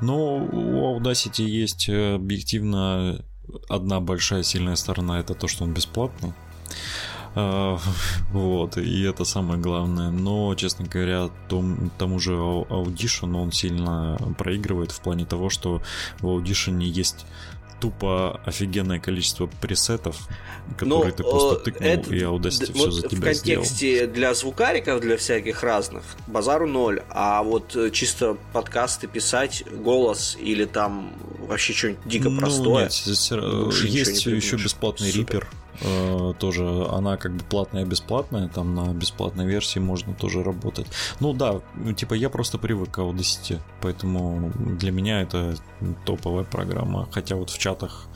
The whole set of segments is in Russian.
Но у Audacity есть э, объективно одна большая сильная сторона, это то, что он бесплатный. А, вот, и это самое главное. Но, честно говоря, том, тому же Audition он сильно проигрывает в плане того, что в Audition есть тупо офигенное количество пресетов, которые Но, ты просто э, тыкнул, это, и Audacity вот все за тебя В контексте сделал. для звукариков, для всяких разных, базару ноль, а вот э, чисто подкасты писать, голос или там вообще что-нибудь дико ну, простое. Нет, здесь есть еще бесплатный Супер. Э, тоже она как бы платная бесплатная, там на бесплатной версии можно тоже работать. Ну да, типа я просто привык к Audacity, поэтому для меня это топовая программа. Хотя вот в чатах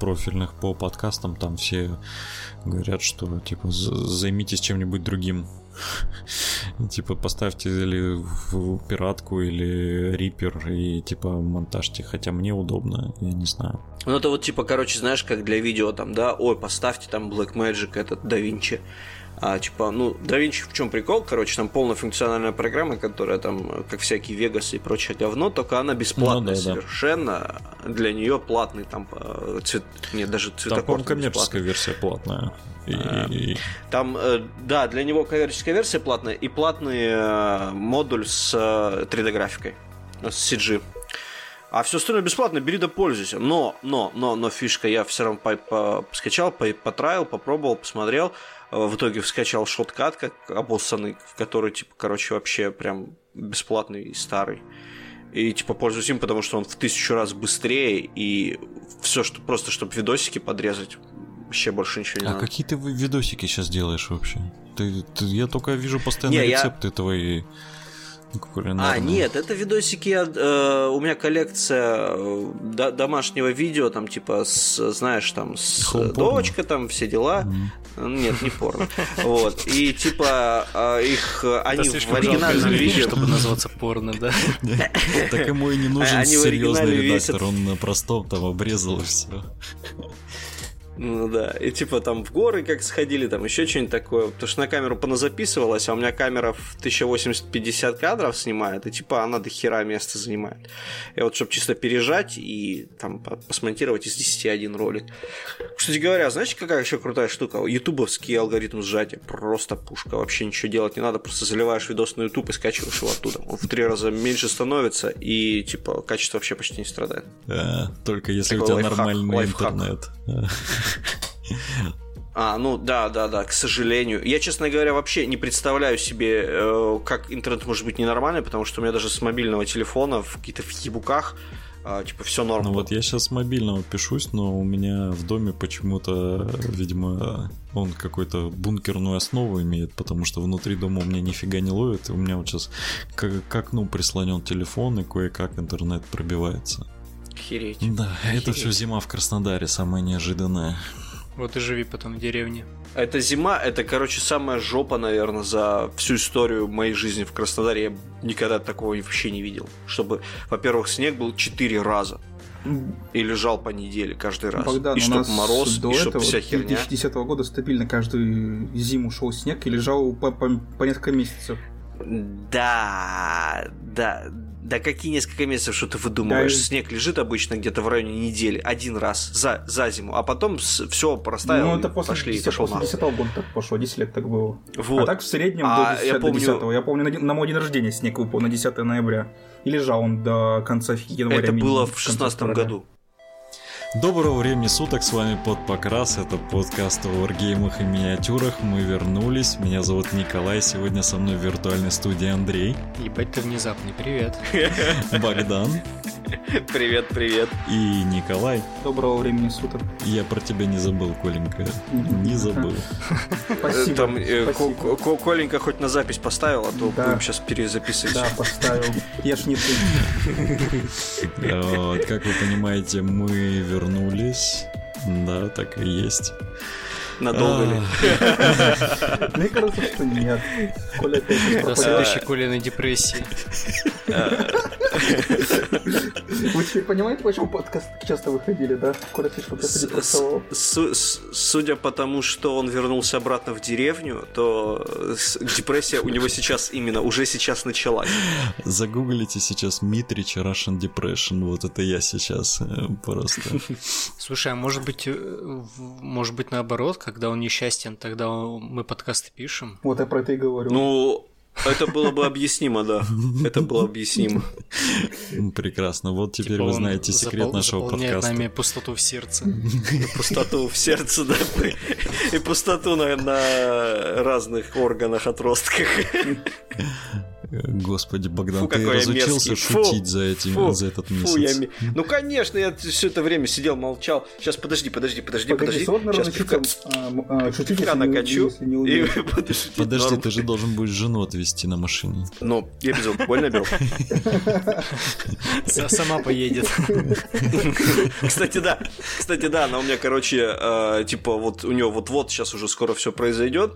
профильных по подкастам там все говорят, что типа займитесь чем-нибудь другим. Типа поставьте или пиратку, или рипер и типа монтажьте, хотя мне удобно, я не знаю. Ну это вот типа, короче, знаешь, как для видео там, да, ой, поставьте там Blackmagic этот Da Vinci. А, типа, ну, DaVinci в чем прикол? Короче, там полная функциональная программа, которая там, как всякие Vegas и прочее говно, только она бесплатная ну, да, совершенно. Да. Для нее платный там э, цвет. Нет, даже цветокор. Там, коммерческая версия платная. И... А, там, э, да, для него коммерческая версия платная и платный э, модуль с 3D-графикой, с CG. А все остальное бесплатно, бери да пользуйся. Но, но, но, но фишка, я все равно по, по, скачал, по, потраил, попробовал, посмотрел. В итоге скачал шоткат, как обоссанный, который, типа, короче, вообще прям бесплатный и старый. И, типа, пользуюсь им, потому что он в тысячу раз быстрее, и все, что просто, чтобы видосики подрезать, вообще больше ничего не а надо. А какие ты видосики сейчас делаешь вообще? Ты, ты, я только вижу постоянно не, рецепты я... твои. А, нет, это видосики, э, у меня коллекция э, до, домашнего видео, там, типа, с, знаешь, там, с дочка, там, все дела. Mm-hmm. Нет, не порно. Вот. И, типа, э, их, они в оригинальном видео... чтобы называться порно, да? Так ему и не нужен серьезный редактор, он на простом там обрезал и все. Ну да, и типа там в горы как сходили, там еще что-нибудь такое. Потому что на камеру поназаписывалась, а у меня камера в 1080-50 кадров снимает, и типа она до хера места занимает. И вот чтобы чисто пережать и там посмонтировать из 10 один ролик. Кстати говоря, знаете, какая еще крутая штука? Ютубовский алгоритм сжатия. Просто пушка. Вообще ничего делать не надо, просто заливаешь видос на YouTube и скачиваешь его оттуда. Он в три раза меньше становится, и типа качество вообще почти не страдает. Да, только если Такой у тебя лайфхак, нормальный лайфхак. интернет. А, ну да, да, да, к сожалению. Я, честно говоря, вообще не представляю себе, э, как интернет может быть ненормальный, потому что у меня даже с мобильного телефона в каких-то ебуках э, типа все норм. Ну вот я сейчас с мобильного пишусь, но у меня в доме почему-то, видимо, он какой-то бункерную основу имеет, потому что внутри дома у меня нифига не ловит, и у меня вот сейчас к, к окну прислонен телефон, и кое-как интернет пробивается. Охереть. Да, Охереть. это все зима в Краснодаре, самая неожиданная. Вот и живи потом в деревне. Это зима, это, короче, самая жопа, наверное, за всю историю моей жизни в Краснодаре. Я никогда такого вообще не видел. Чтобы, во-первых, снег был четыре раза. И лежал по неделе каждый раз. Богдан, и чтоб мороз, до и чтоб вся херня. 2010 года стабильно каждую зиму шел снег и лежал по, по, по несколько месяцев. Да, да, да какие несколько месяцев, что ты выдумываешь? Да, Снег лежит обычно где-то в районе недели, один раз за, за зиму, а потом все простаяло, ну, это после пошли, 10, пошел после 10 года так пошло, 10 лет так было. Вот. А так в среднем а, до, 10, я помню... до 10 Я помню, на, на мой день рождения снег выпал на 10 ноября. И лежал он до конца января. Это было в 16 году. Доброго времени суток, с вами Под Покрас, это подкаст о варгеймах и миниатюрах. Мы вернулись, меня зовут Николай, сегодня со мной в виртуальной студии Андрей. Ебать ты внезапный, привет. Богдан. Привет, привет. И Николай. Доброго времени суток. Я про тебя не забыл, Коленька. Не забыл. Спасибо. Там, э, Спасибо. Коленька хоть на запись поставил, а то да. будем сейчас перезаписывать. Да, поставил. Я ж не ты. Вот, как вы понимаете, мы вернулись. Да, так и есть. Надолго ли? Мне кажется, что нет. Коля До следующей Колиной депрессии. Вы теперь понимаете, почему подкаст часто выходили, да? Коля слишком депрессовал. Судя по тому, что он вернулся обратно в деревню, то депрессия у него сейчас именно, уже сейчас началась. Загуглите сейчас Митрич Russian Depression, вот это я сейчас э, просто. Слушай, а может быть, э, может быть наоборот, когда он несчастен, тогда мы подкасты пишем? Вот я про это и говорю. Ну, это было бы объяснимо, да. Это было объяснимо. Прекрасно. Вот теперь типа вы знаете секрет нашего подкаста. нами пустоту в сердце. Пустоту в сердце, да. И пустоту на, на разных органах, отростках. Господи, Богдан, фу, ты разучился мерзкий. шутить фу, за, этим, фу, за этот месяц. Фу, я... Ну, конечно, я все это время сидел, молчал. Сейчас, подожди, подожди, подожди, подожди. подожди. Сейчас пивка... а, а, шутить, накачу. Не, и подожди, ты же должен будешь жену отвезти на машине. Ну, я без алкоголя беру. Сама поедет. Кстати, да. Кстати, да, она у меня, короче, э, типа, вот у нее вот-вот сейчас уже скоро все произойдет.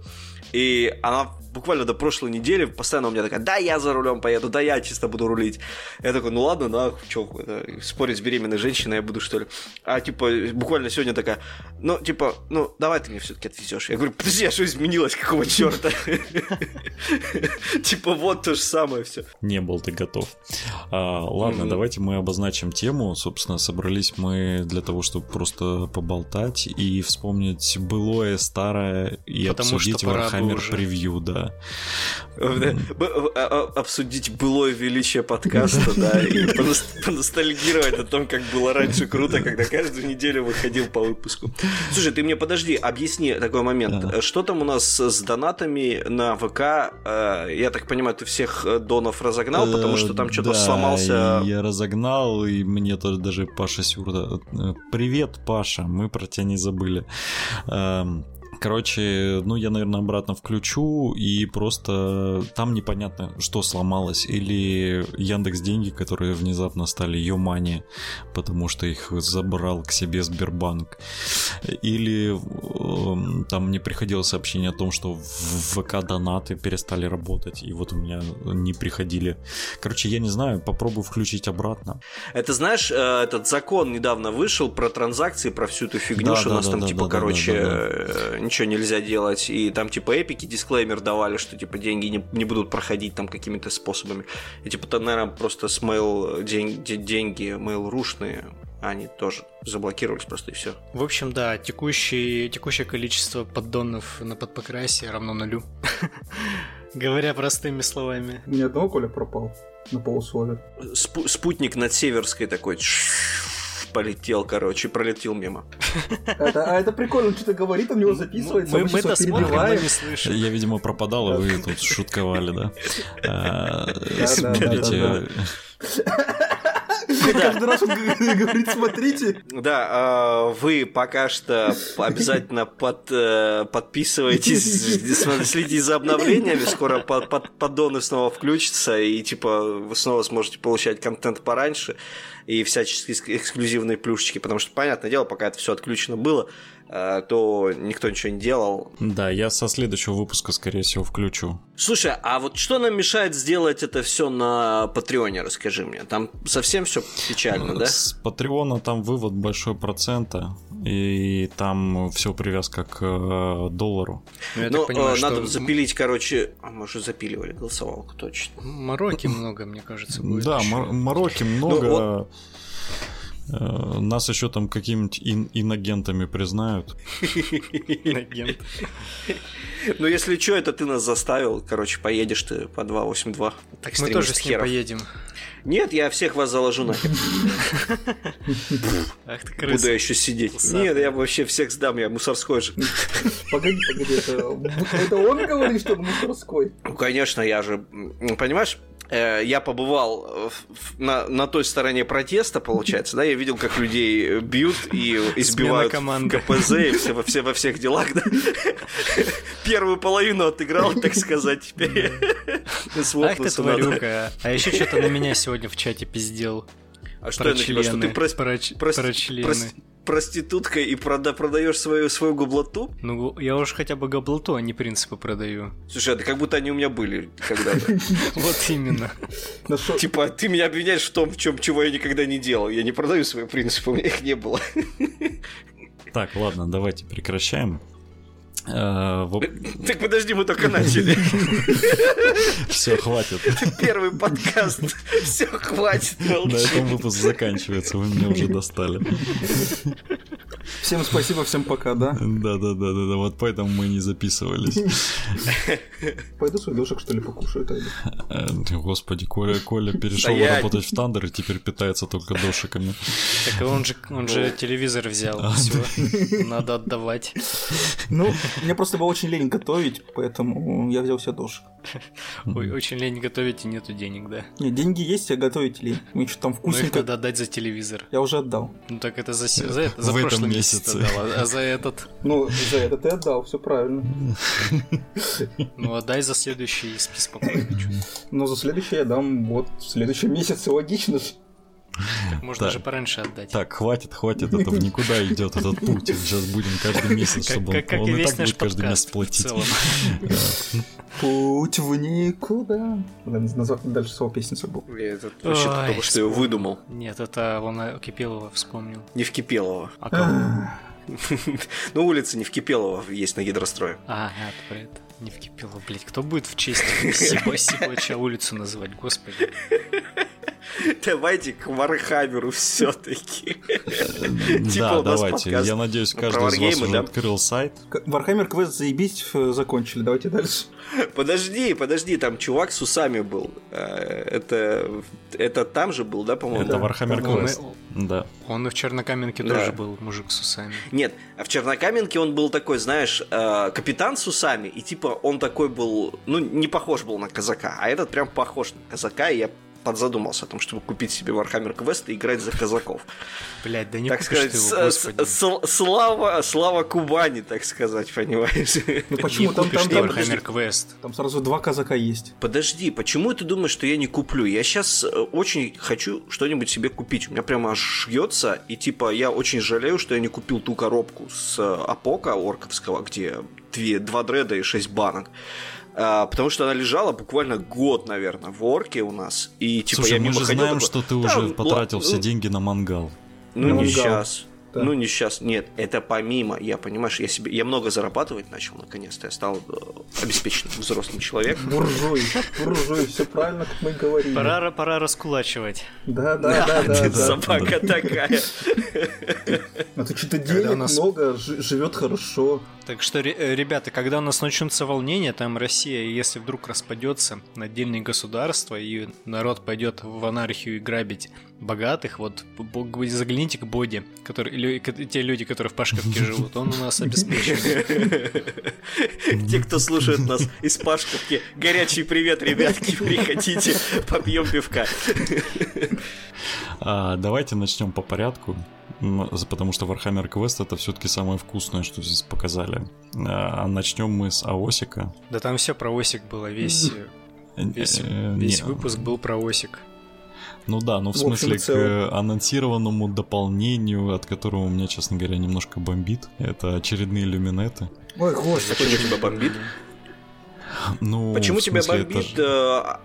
И она буквально до прошлой недели постоянно у меня такая, да, я за рулем поеду, да, я чисто буду рулить. Я такой, ну ладно, да, что, спорить с беременной женщиной я буду, что ли. А, типа, буквально сегодня такая, ну, типа, ну, давай ты меня все-таки отвезешь. Я говорю, подожди, а что изменилось, какого черта? Типа, вот то же самое все. Не был ты готов. А, ладно, давайте мы обозначим тему. Собственно, собрались мы для того, чтобы просто поболтать и вспомнить былое, старое и обсудить Warhammer превью, да. А, а, обсудить былое величие подкаста, да, и поностальгировать о том, как было раньше круто, когда каждую неделю выходил по выпуску. Слушай, ты мне подожди, объясни такой момент. Что там у нас с донатами на ВК? Э, я так понимаю, ты всех э, донов разогнал, потому что там что-то сломался. я разогнал, и мне тоже даже Паша Сюрда... Э, Привет, Паша, мы про тебя не забыли. Короче, ну я, наверное, обратно включу, и просто там непонятно, что сломалось. Или Яндекс деньги, которые внезапно стали Йомани, потому что их забрал к себе Сбербанк. Или э, там мне приходило сообщение о том, что в ВК донаты перестали работать, и вот у меня не приходили. Короче, я не знаю, попробую включить обратно. Это знаешь, э, этот закон недавно вышел про транзакции, про всю эту фигню, да, что да, у нас да, там да, типа, да, короче, да, да, да ничего нельзя делать, и там типа эпики дисклеймер давали, что типа деньги не, не будут проходить там какими-то способами. И типа, то, наверное, просто с mail день, деньги mail рушные они тоже заблокировались просто и все. В общем, да, текущий, текущее количество поддонов на подпокрасе равно нулю. Говоря простыми словами. У меня одного Коля пропал на полусловие. Спутник над Северской такой полетел, короче, пролетел мимо. Это, а это прикольно, он что-то говорит, он него записывается, мы, мы, мы перебиваем. не слышим. Я, видимо, пропадал, а вы тут шутковали, да? Смотрите... Каждый раз он говорит, смотрите. Да, а, вы пока что обязательно под, э, подписывайтесь, следите за обновлениями, скоро под, под, поддоны снова включатся, и типа вы снова сможете получать контент пораньше и всяческие эксклюзивные плюшечки, потому что, понятное дело, пока это все отключено было, то никто ничего не делал. Да, я со следующего выпуска, скорее всего, включу. Слушай, а вот что нам мешает сделать это все на Патреоне, расскажи мне? Там совсем все печально, да? С Патреона там вывод большой процента, и там все привязка к э, доллару. Ну, ну понимаю, надо что... запилить, короче, а мы уже запиливали голосовалку, точно. Мороки много, мне кажется, будет. Да, мороки много. Э, нас еще там какими-нибудь ин- инагентами признают. Инагент. Ну, если что, это ты нас заставил. Короче, поедешь ты по 282. Так мы тоже с ним поедем. Нет, я всех вас заложу нахер. Ах ты крыса. Буду я еще сидеть. Нет, я вообще всех сдам, я мусорской же. Погоди, погоди, это он говорит, что мусорской? Ну, конечно, я же... Понимаешь, я побывал на, на той стороне протеста, получается, да, я видел, как людей бьют и избивают в КПЗ и все, во, все, во всех делах, да. Первую половину отыграл, так сказать, теперь. Ах ты тварюка, а еще что-то на меня сегодня в чате пиздел. А что я на тебя, что ты про, про, про, про. Проституткой и прода продаешь свою, свою гублоту? Ну, я уже хотя бы габлоту, а не принципы продаю. Слушай, это как будто они у меня были когда-то. Вот именно. Ну типа, ты меня обвиняешь в том, в чем чего я никогда не делал. Я не продаю свои принципы, у меня их не было. Так, ладно, давайте прекращаем. Э, так подожди, мы только начали. Все, хватит. Первый подкаст. Все, хватит. На этом выпуск заканчивается, вы меня уже достали. Всем спасибо, всем пока, да? Да, да, да, да, да. Вот поэтому мы не записывались. Пойду свой дошек, что ли, покушаю тогда. Э, господи, Коля, Коля перешел работать в Тандер и теперь питается только дошиками. Так он же, он же телевизор взял. А, Все, надо отдавать. Ну, мне просто было очень лень готовить, поэтому я взял все дошек. Ой, очень лень готовить и нету денег, да? Нет, деньги есть, а готовить лень. Мы что там вкусненько... Ну их надо отдать за телевизор. Я уже отдал. Ну так это за, за, это, за прошлый месяц отдал, а за этот... Ну, за этот ты отдал, все правильно. Ну, отдай за следующий и спи спокойно. Ну, за следующий я дам вот в следующем месяце, логично же. Можно так. же пораньше отдать. Так, хватит, хватит, это в никуда идет этот путь. Сейчас будем каждый месяц, чтобы как, как он, он и так будет каждый месяц платить. Путь в никуда. Назвать дальше слово песни забыл. Я это вообще только что его выдумал. Нет, это он Кипелова вспомнил. Не в Кипелова. А кого? Ну, улица Невкипелого есть на гидрострое. А, это про это. Невкипелого, блядь. Кто будет в честь Сибача улицу называть, господи? Давайте к Warhammer у все-таки. Да, давайте. Я надеюсь, каждый из вас уже открыл сайт. Warhammer Quest заебись закончили. Давайте дальше. Подожди, подожди, там чувак с усами был. Э, это, это там же был, да, по-моему? Это Warhammer Quest. Да. Он и в Чернокаменке тоже был мужик с усами. Нет, а в Чернокаменке он был такой, знаешь, э, капитан с усами, и типа он такой был, ну, не похож был на казака, а этот прям похож на казака, и я подзадумался о том, чтобы купить себе Warhammer Quest и играть за казаков. Блять, да не так сказать, его, господи. слава, слава Кубани, так сказать, понимаешь? Ну почему там, там, там, Warhammer Quest? Там сразу два казака есть. Подожди, почему ты думаешь, что я не куплю? Я сейчас э, очень хочу что-нибудь себе купить. У меня прямо аж шьется, и типа я очень жалею, что я не купил ту коробку с э, Апока орковского, где две, два дреда и шесть банок. А, потому что она лежала буквально год, наверное, в орке у нас. И типа Слушай, я мы же знаем, такой, что ты уже потратил все деньги на мангал. Ну, не сейчас. Да. Ну, не сейчас. Нет, это помимо. Я, понимаешь, я себе. Я много зарабатывать начал, наконец-то. Я стал э, обеспеченным взрослым человеком. Буржуй, буржуй, все правильно, как мы говорили. Пора, пора раскулачивать. Да, да, да, да. Собака такая. А ты что-то денег много, живет хорошо. Так что, э, ребята, когда у нас начнутся волнения, там Россия, если вдруг распадется на отдельные государства, и народ пойдет в анархию и грабить богатых, вот загляните к Боди, который, или те люди, которые в Пашковке живут, он у нас обеспечен. Те, кто слушает нас из Пашковки, горячий привет, ребятки, приходите, попьем пивка. А, давайте начнем по порядку потому что Warhammer Quest это все-таки самое вкусное, что здесь показали. А начнем мы с Аосика. Да там все про Осик было, весь, весь, э, весь выпуск был про Осик. Ну да, ну в, в смысле общем, к анонсированному дополнению, от которого у меня, честно говоря, немножко бомбит. Это очередные люминеты. Ой, господи, почему тебя бомбит? Ну, Почему тебя бомбит? Это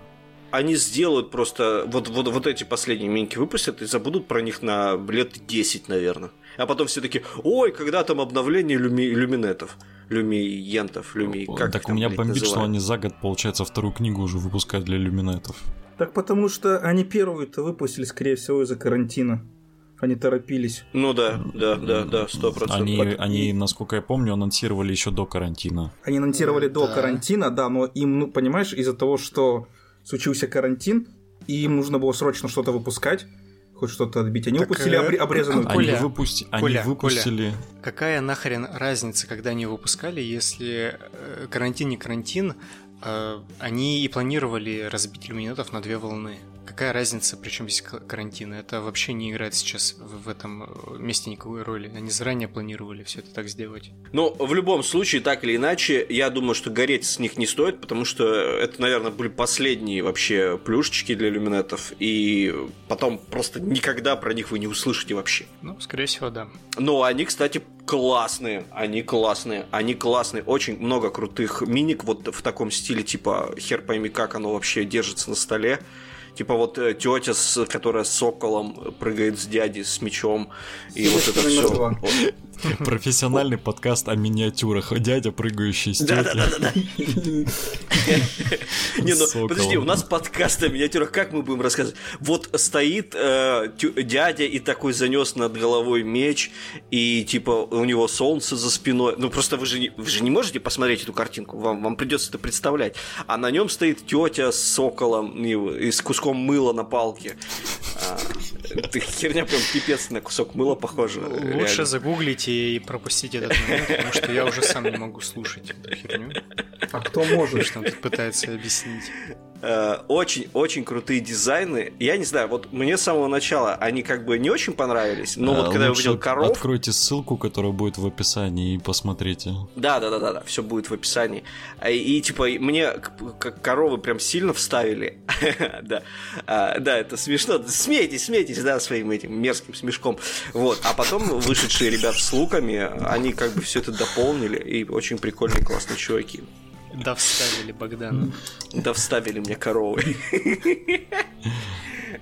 они сделают просто вот, вот, вот эти последние минки выпустят и забудут про них на лет 10, наверное. А потом все таки ой, когда там обновление люми, люминетов, люмиентов, люми, как Так у меня бомбит, называют? что они за год, получается, вторую книгу уже выпускают для люминетов. Так потому что они первую-то выпустили, скорее всего, из-за карантина. Они торопились. Ну да, да, да, да, сто процентов. Они, они, насколько я помню, анонсировали еще до карантина. Они анонсировали до карантина, да, но им, ну, понимаешь, из-за того, что случился карантин, и им нужно было срочно что-то выпускать, хоть что-то отбить. Они так, выпустили э, обрезанную. Коля, они, выпусти... Коля, они выпустили... Коля, какая нахрен разница, когда они выпускали, если э, карантин не карантин, э, они и планировали разбить иллюминатов на две волны. Какая разница, причем здесь карантин? Это вообще не играет сейчас в этом э, месте никакой роли. Они заранее планировали все это так сделать. Ну, в любом случае, так или иначе, я думаю, что гореть с них не стоит, потому что это, наверное, были последние вообще плюшечки для иллюминатов, и потом просто никогда про них вы не услышите вообще. Ну, скорее всего, да. Но они, кстати, классные, они классные, они классные, очень много крутых миник вот в таком стиле, типа хер пойми как оно вообще держится на столе, типа вот э, тетя, с, которая с соколом прыгает с дяди с мечом, и вот это все. Профессиональный подкаст о миниатюрах. Дядя, прыгающий с Да, да, да, да. Не, ну подожди, у нас подкаст о миниатюрах, как мы будем рассказывать? Вот стоит э, дядя и такой занес над головой меч, и типа у него солнце за спиной. Ну просто вы же не, вы же не можете посмотреть эту картинку, вам, вам придется это представлять. А на нем стоит тетя с соколом и с куском мыла на палке. А, ты херня прям пипец на кусок мыла похоже. Лучше загуглите и пропустить этот момент, потому что я уже сам не могу слушать эту херню. А кто может? Что он тут пытается объяснить. Очень-очень э, крутые дизайны. Я не знаю, вот мне с самого начала они как бы не очень понравились, но вот когда я увидел коров... Откройте ссылку, которая будет в описании, и посмотрите. Да-да-да-да, все будет в описании. А, и, типа мне коровы прям сильно вставили. да. А, да, это смешно. Смейтесь, смейтесь, да, своим этим мерзким смешком. Вот. А потом вышедшие ребята с луками, они как бы все это дополнили, и очень прикольные, классные чуваки. Да вставили Богдана. Да вставили мне коровы.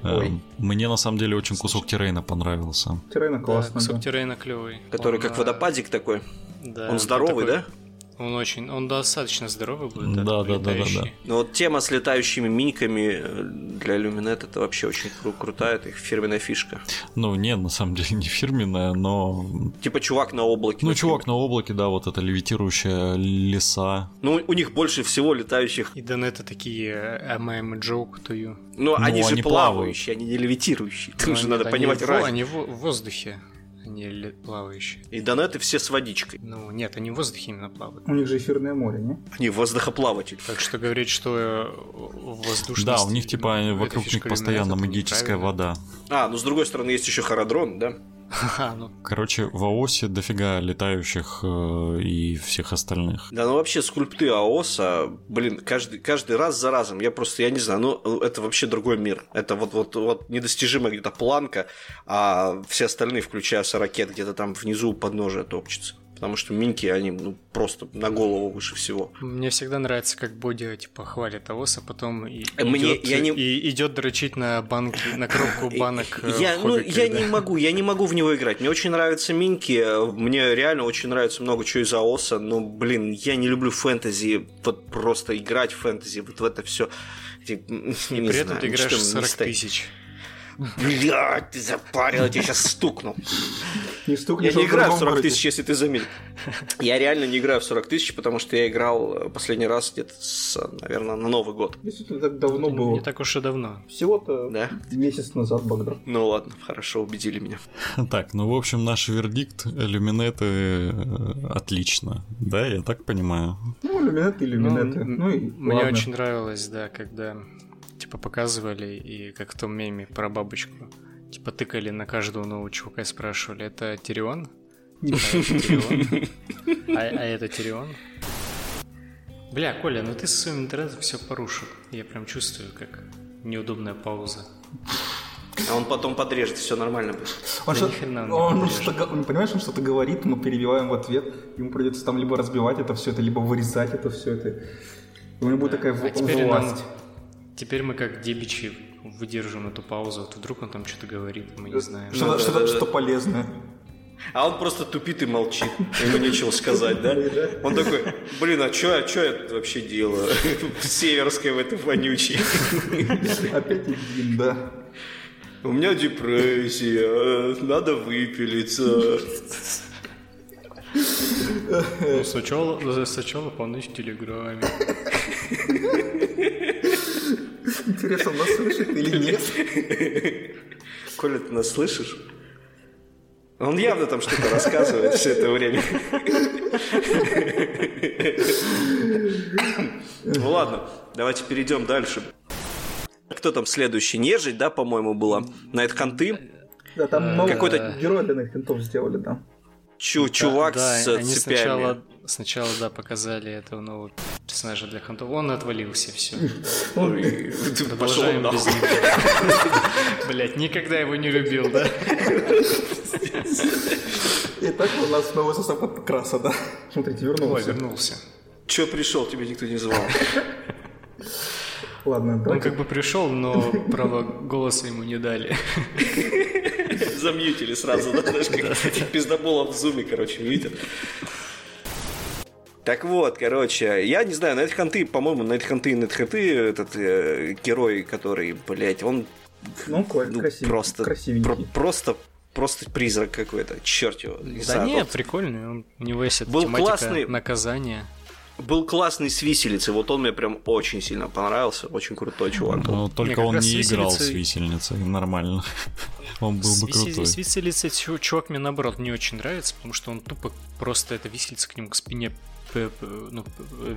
Эм, мне на самом деле очень кусок Тирейна понравился. Тирейна классный. Кусок Тирейна клевый. Который как водопадик такой. Да. Он здоровый, да? Он очень, он достаточно здоровый будет. Да, да, да, да, да. Ну вот тема с летающими миниками э, для Люминет это вообще очень кру- крутая, это их фирменная фишка. Ну нет, на самом деле не фирменная, но... Типа чувак на облаке. Ну чувак на облаке, да, вот это левитирующая леса. Ну у них больше всего летающих. И Донета такие am I a joke to you. Ну, ну они же плавающие, плавают. они не левитирующие. Тут же надо понимать разницу. Они в воздухе они плавающие. И донеты все с водичкой. Ну, нет, они в воздухе именно плавают. У них же эфирное море, не? Они воздухоплаватели. Так что говорить, что э, воздушность... Да, у них типа ну, вокруг них постоянно магическая вода. А, ну с другой стороны есть еще Харадрон, да? Ну. Короче, в АОСе дофига летающих э, и всех остальных. Да, ну вообще скульпты АОСа, блин, каждый, каждый раз за разом, я просто, я не знаю, ну это вообще другой мир. Это вот, вот, вот недостижимая где-то планка, а все остальные, включая ракет, где-то там внизу у подножия топчутся потому что минки, они ну, просто на голову выше всего. Мне всегда нравится, как Боди типа хвалит АОС, а потом и, Мне, идет, я не... и идет дрочить на банки, на коробку банок. Э, я, ну, я не могу, я не могу в него играть. Мне очень нравятся минки, мне реально очень нравится много чего из АОСа, но, блин, я не люблю фэнтези, вот просто играть в фэнтези, вот в это все. И при этом ты играешь 40 тысяч. Блядь, ты запарил, я тебя сейчас стукну. Не стукнешь, Я не играю в 40 тысяч, если ты заметил. Я реально не играю в 40 тысяч, потому что я играл э, последний раз где-то, с, наверное, на Новый год. Действительно, так давно было. Не так уж и давно. Всего-то да? месяц назад, Богдан. Ну ладно, хорошо, убедили меня. Так, ну, в общем, наш вердикт, иллюминеты э, отлично, да, я так понимаю? Ну, иллюминеты, иллюминеты. Ну, ну и Мне ладно. очень нравилось, да, когда типа показывали, и как в том меме про бабочку. Типа тыкали на каждого нового чувака и спрашивали, это Тирион? Типа, а, а это Тирион? Бля, Коля, ну ты со своим интернетом все порушил. Я прям чувствую, как неудобная пауза. А он потом подрежет, все нормально будет. Он, да что, он, он, что, он, понимаешь, он что-то говорит, мы перебиваем в ответ, ему придется там либо разбивать это все это, либо вырезать это все это. У него будет такая а власть. Нам Теперь мы как дебичи выдержим эту паузу, вот вдруг он там что-то говорит, мы не знаем. Что, что, что, что полезное. А он просто тупит и молчит, ему нечего сказать, да? Он такой, блин, а что а чё я вообще делаю? В Северской в этой вонючей. Опять один, да. У меня депрессия, надо выпилиться. Ну, сначала, сначала полночь в Телеграме. Интересно, нас слышит или нет? Коля, ты нас слышишь? Он явно там что-то рассказывает все это время. Ну ладно, давайте перейдем дальше. Кто там следующий? Нежить, да, по-моему, была? Найтханты? Да, там новый какой-то герой для Найтхантов сделали, да. Чу чувак да, с они цепями. Сначала, сначала, да, показали этого нового персонажа для хантов. Он отвалился, все. Продолжаем без него. Блять, никогда его не любил, да? Итак, у нас новый состав краса, да. Смотрите, вернулся. Ой, вернулся. Че пришел, тебя никто не звал. Ладно, Он как бы пришел, но право голоса ему не дали. Замьютили сразу, да, знаешь, как пиздоболов в зуме, короче, мьютят. Так вот, короче, я не знаю, Найтханты, по-моему, Найтханты и Найтханты, этот э, герой, который, блядь, он Ну, ну, красивый, просто, красивенький. про- просто, просто призрак какой-то, черт его. не Да не, прикольный. он- У него есть эта Был тематика классный- наказания. Был классный с виселицы, вот он мне прям очень сильно понравился, очень крутой чувак. Но только как он не с играл с виселицей- виселицей нормально. Он был С бы висели- крутой. с виселицей чу- чувак мне наоборот не очень нравится, потому что он тупо просто эта виселица к нему к спине ну,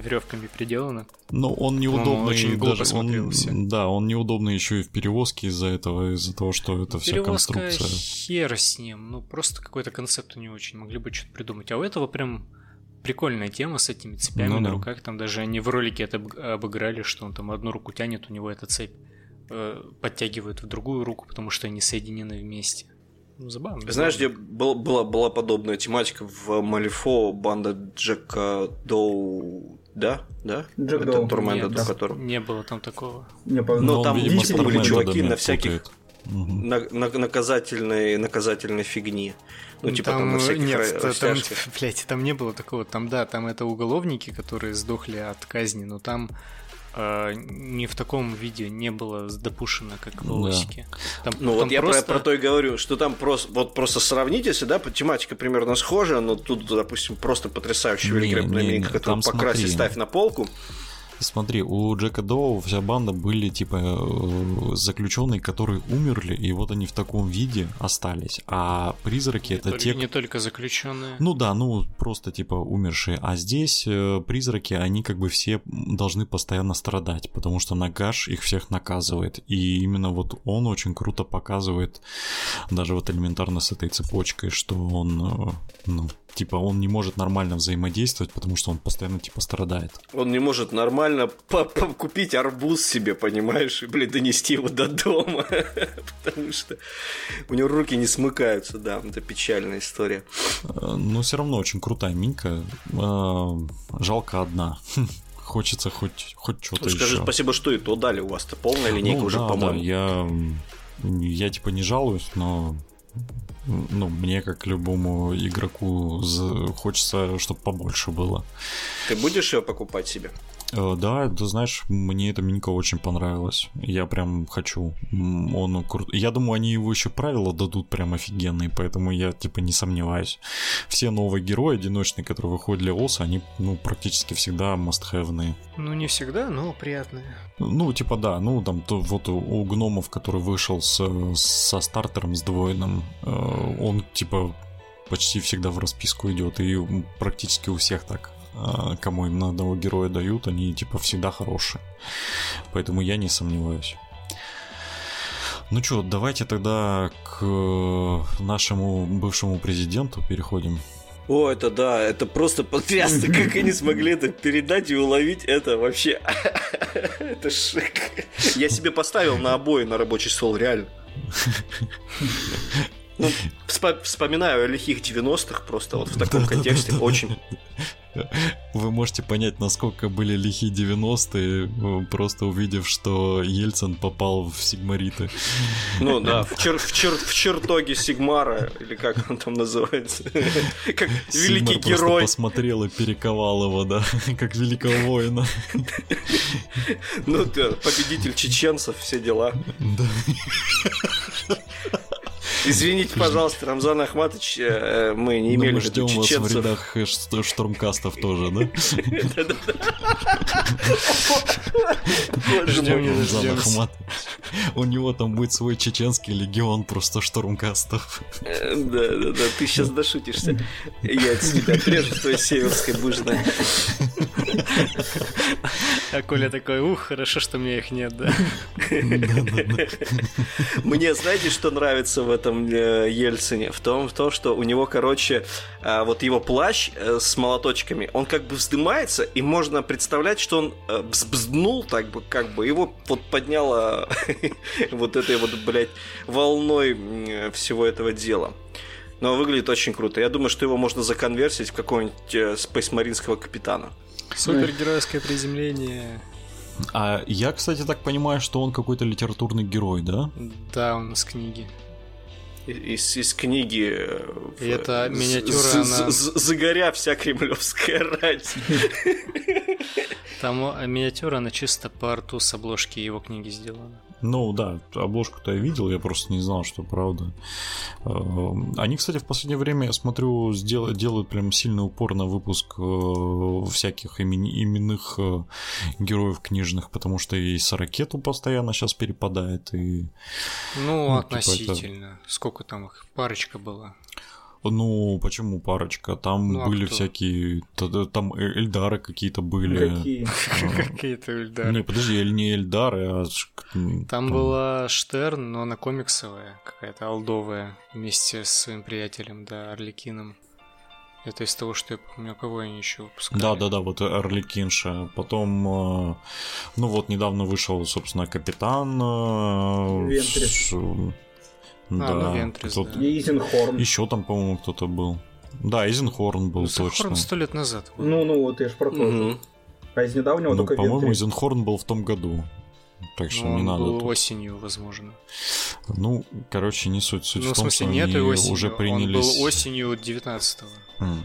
веревками приделана. Но он По-моему, неудобный очень глупо даже, он- смотрелся. да, он неудобный еще и в перевозке из-за этого, из-за того, что это вся Перевозка конструкция. хер с ним. Ну, просто какой-то концепт не очень. Могли бы что-то придумать. А у этого прям прикольная тема с этими цепями Ну на да. руках. Там даже они в ролике это об- обыграли, что он там одну руку тянет, у него эта цепь э, подтягивает в другую руку, потому что они соединены вместе. Ну, забавно. Знаешь, где был- была, была подобная тематика в Малифо, банда Джека Доу, да? Да? Джек Это Доу. Турменда, Нет, до которого. не было там такого. Не, по- Ну, он, там видимо, типа с были чуваки да, на всяких-. На, на- наказательной, наказательной фигни. Ну, типа там, на всяких нет, ра- та- там, блядь, там не было такого. Там, да, там это уголовники, которые сдохли от казни, но там э, не в таком виде не было допущено, как в Да. Лосике. Там, Ну, там вот я про- просто- про, то и говорю, что там просто, вот просто сравните, если, да, по- тематика примерно схожа, но тут, допустим, просто миника, не, которую там покрасить, ставь на полку. Смотри, у Джека Доу вся банда были типа э, заключенные, которые умерли, и вот они в таком виде остались. А призраки не это только, те, не только заключенные. Ну да, ну просто типа умершие. А здесь э, призраки, они как бы все должны постоянно страдать, потому что Нагаш их всех наказывает. И именно вот он очень круто показывает, даже вот элементарно с этой цепочкой, что он, э, ну, типа он не может нормально взаимодействовать, потому что он постоянно типа страдает. Он не может нормально купить арбуз себе, понимаешь, и, блин, донести его до дома, потому что у него руки не смыкаются, да, это печальная история. Э, Но все равно очень крутая минька. Э, Жалко одна. Хочется хоть, хоть что-то Ну, скажи еще. спасибо, что и то дали, у вас-то полная линейка Ну уже, да, по-моему. да, я, я типа не жалуюсь, но ну, мне, как любому игроку, хочется, чтобы побольше было. Ты будешь ее покупать себе? Э, Да, ты знаешь, мне эта минька очень понравилась. Я прям хочу. Он крут. Я думаю, они его еще правила дадут прям офигенные, поэтому я типа не сомневаюсь. Все новые герои одиночные, которые выходят для ОСа, они ну практически всегда must-have. Ну, не всегда, но приятные. Ну, типа, да, ну, там, то, вот у, гномов, который вышел с, со стартером сдвоенным, э, он, типа, почти всегда в расписку идет, и практически у всех так. Э, Кому им на одного героя дают, они, типа, всегда хорошие. Поэтому я не сомневаюсь. Ну что, давайте тогда к э, нашему бывшему президенту переходим. О, это да, это просто потрясно, как они смогли это передать и уловить это вообще. Это шик. Я себе поставил на обои на рабочий стол, реально. Ну, вспо- вспоминаю о лихих 90-х просто вот в таком контексте очень. Вы можете понять, насколько были лихие 90-е, э, просто увидев, что Ельцин попал в Сигмариты. Ну да, в, чер- в, чер- в чертоге Сигмара, или как он там называется. Как великий Сигмар просто герой. посмотрел и перековал его, да, как великого воина. Ну, да, победитель чеченцев, все дела. Да. Извините, пожалуйста, Рамзан Ахматович, э, мы не Но имели мы в виду ждем вас в чеченцев. рядах э, ш- штурмкастов тоже, да? Ждем Рамзан. Ахматович. У него там будет свой чеченский легион просто штурмкастов. Э, Да, да, да, ты сейчас дошутишься. Я тебя отрежу с твоей северской бужной. А Коля такой, ух, хорошо, что у меня их нет, да? Мне, знаете, что нравится в этом э, Ельцине? В том, в том, что у него, короче, э, вот его плащ э, с молоточками, он как бы вздымается, и можно представлять, что он взбзднул, так бы, как бы, его вот подняло вот этой вот, блядь, волной всего этого дела. Но выглядит очень круто. Я думаю, что его можно законверсить в какого-нибудь спейсмаринского капитана. Супергеройское приземление. А я, кстати, так понимаю, что он какой-то литературный герой, да? Да, он из книги. Из, из книги. Э, И это миниатюра, она... Загоря вся кремлевская рать. Там э, миниатюра, она чисто по рту с обложки его книги сделана. Ну да, обложку-то я видел, я просто не знал, что правда. Эм, они, кстати, в последнее время, я смотрю, сделают, делают прям сильный упор на выпуск э, всяких имени, именных э, героев книжных, потому что и с ракету постоянно сейчас перепадает, и... Ну, ну относительно. Типа это... Сколько там их? Парочка была. Ну, почему парочка? Там ну, а были кто? всякие... Там Эльдары какие-то были. Какие? Какие-то Эльдары. Не, подожди, не Эльдары, а... Там была Штерн, но она комиксовая, какая-то алдовая, вместе с своим приятелем, да, Орликином. Это из того, что я помню, кого они еще выпускали. Да, да, да, вот Орликинша. Потом, э, ну вот недавно вышел, собственно, Капитан. Э, Вентрис. А, да. ну Вентрис, да. И Изенхорн. Еще там, по-моему, кто-то был. Да, Изенхорн был Изенхорн точно. сто лет назад. Был. Ну, ну, вот я ж про то. Угу. А из недавнего ну, только По-моему, Изенхорн был в том году. Так что ну, не надо. Был тут. осенью, возможно. Ну, короче, не суть. Суть ну, в том, в смысле, что нет они осенью. уже принялись... Он был осенью 19-го. Mm.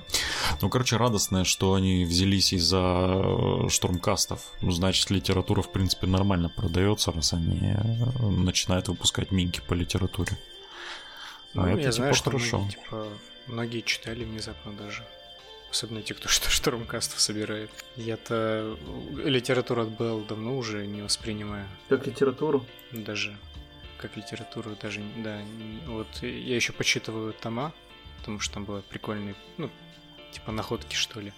Ну, короче, радостное, что они взялись из-за э, штурмкастов. Ну, значит, литература, в принципе, нормально продается, раз они э, начинают выпускать минки по литературе. Ну, а я это, знаю, типа, что хорошо. Многие, типа, многие читали внезапно даже. Особенно те, кто что штурмкастов собирает. Я-то литературу от Белл давно уже не воспринимаю. Как литературу? Даже. Как литературу даже, да. Вот я еще почитываю тома, потому что там бывают прикольные, ну, типа находки, что ли.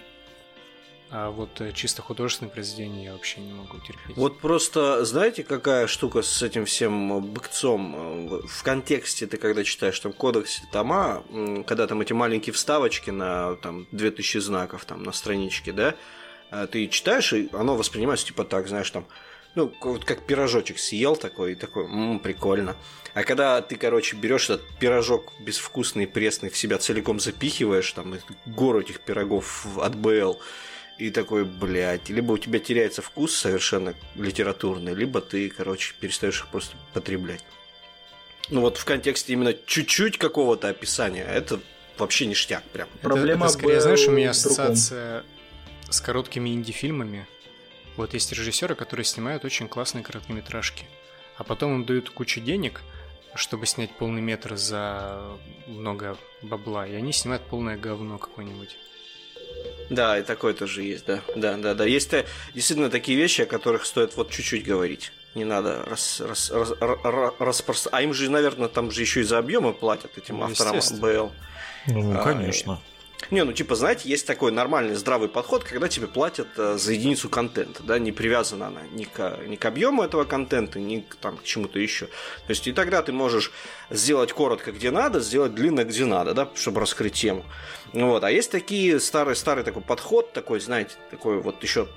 А вот э, чисто художественное произведение я вообще не могу терпеть. Вот просто знаете, какая штука с этим всем быкцом? В контексте ты когда читаешь там кодекс тома, когда там эти маленькие вставочки на там 2000 знаков там на страничке, да, а ты читаешь, и оно воспринимается типа так, знаешь, там, ну, вот как пирожочек съел такой, и такой, м-м, прикольно. А когда ты, короче, берешь этот пирожок безвкусный, пресный, в себя целиком запихиваешь, там, гору этих пирогов от БЛ, и такой, блядь, либо у тебя теряется вкус совершенно литературный, либо ты, короче, перестаешь их просто потреблять. Ну вот в контексте именно чуть-чуть какого-то описания, это вообще ништяк прям. Проблема это, это скорее, знаешь, у меня ассоциация с короткими инди-фильмами. Вот есть режиссеры, которые снимают очень классные короткометражки. А потом им дают кучу денег, чтобы снять полный метр за много бабла, и они снимают полное говно какое-нибудь. Да, и такое тоже есть, да. Да, да, да. Есть э, действительно такие вещи, о которых стоит вот чуть-чуть говорить. Не надо рас, рас, рас, рас, распространять. А им же, наверное, там же еще и за объемы платят этим ну, авторам БЛ. Ну, а, конечно. Не, ну типа, знаете, есть такой нормальный здравый подход, когда тебе платят э, за единицу контента, да, не привязана она ни к, ни к объему этого контента, ни к, там, к чему-то еще. То есть и тогда ты можешь сделать коротко, где надо, сделать длинно, где надо, да, чтобы раскрыть тему. Вот. А есть такие старый, старый такой подход, такой, знаете, такой вот еще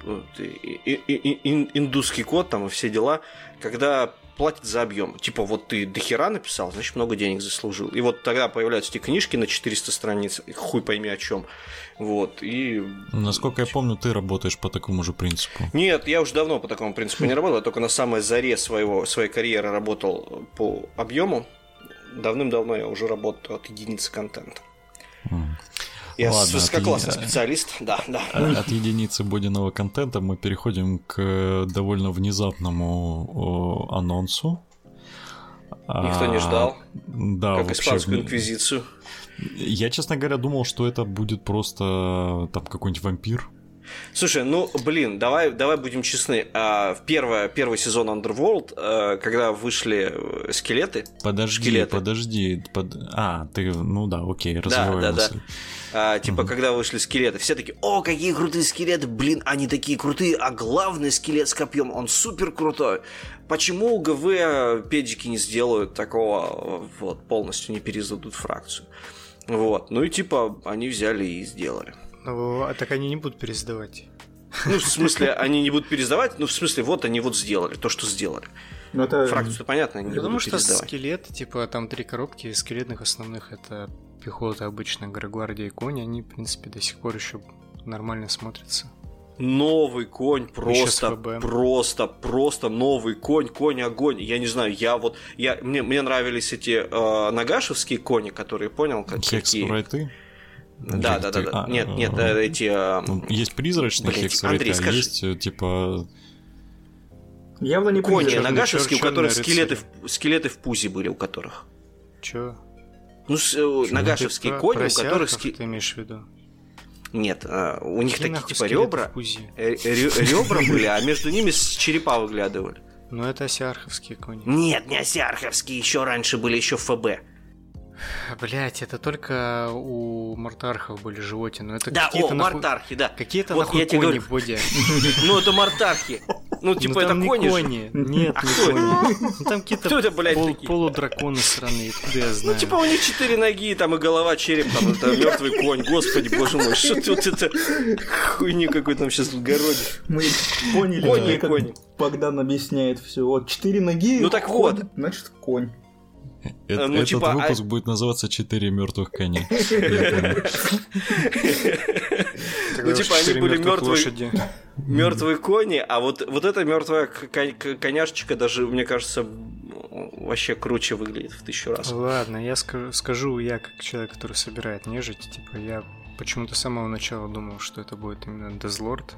индусский код там и все дела, когда платят за объем. Типа, вот ты дохера написал, значит, много денег заслужил. И вот тогда появляются эти книжки на 400 страниц, хуй пойми о чем. Вот, и... Насколько я помню, ты работаешь по такому же принципу. Нет, я уже давно по такому принципу не работал, я только на самой заре своего, своей карьеры работал по объему. Давным-давно я уже работаю от единицы контента. Я Ладно, высококлассный от... специалист, да, да. От единицы бодиного контента мы переходим к довольно внезапному анонсу. Никто не ждал. Да, как испанскую инквизицию. Я, честно говоря, думал, что это будет просто там какой-нибудь вампир. Слушай, ну, блин, давай, давай будем честны. А, первое, первый сезон Underworld, а, когда вышли э, скелеты... Подожди, скелеты, подожди. Под... А, ты, ну да, окей, развивай да, да, да. А, типа, угу. когда вышли скелеты, все такие, о, какие крутые скелеты, блин, они такие крутые, а главный скелет с копьем, он супер крутой. Почему ГВ педики не сделают такого, вот, полностью не пересдадут фракцию? Вот, ну и типа, они взяли и сделали. Ну, а так они не будут пересдавать. Ну, в смысле, они не будут пересдавать, ну, в смысле, вот они вот сделали то, что сделали. Ну, это... Фракцию понятно, они не Потому будут что пересдавать. скелеты, типа, там три коробки скелетных основных, это пехота обычно, гвардия и кони, они, в принципе, до сих пор еще нормально смотрятся. Новый конь, просто, просто, просто новый конь, конь огонь. Я не знаю, я вот, я мне мне нравились эти э, нагашевские кони, которые понял, как какие. Да, да, да, да. А, нет, нет, а, эти. Э, ну, есть призрачные хекс а есть э, типа. Явно не кони нагашевские, у которых скелеты в, скелеты в пузе были, у которых. Чё? Ну, с, э, нагашевские кони, у которых ски... ты имеешь в виду? Нет, а, у них Какие такие типа ребра, ребра были, а между ними с черепа выглядывали. Ну это осиарховские кони. Нет, не осиарховские, еще раньше были еще ФБ. Блять, это только у мартархов были животины. Это да, о, нахуй... мартархи, да. Какие-то вот нахуй я кони в воде. Ну, это мартархи. Ну, ну типа, это кони кони. Нет, а не кони. Ну, там какие-то Кто это, блядь, пол, полудраконы сраные, откуда я знаю. Ну, типа, у них четыре ноги, там и голова, череп, там это мертвый конь. Господи, боже мой, что ты вот это хуйни какой там сейчас городишь. Мы поняли, кони, как кони. Богдан объясняет все. Вот четыре ноги. Ну так вот. Значит, конь. Это, ну, этот типа, а выпуск а... будет называться «Четыре мертвых коня». Ну, типа, они были мертвые мертвые кони, а вот, вот эта мертвая коняшечка даже, мне кажется, вообще круче выглядит в тысячу раз. Ладно, я скажу, скажу я как человек, который собирает нежить, типа я почему-то с самого начала думал, что это будет именно Дезлорд.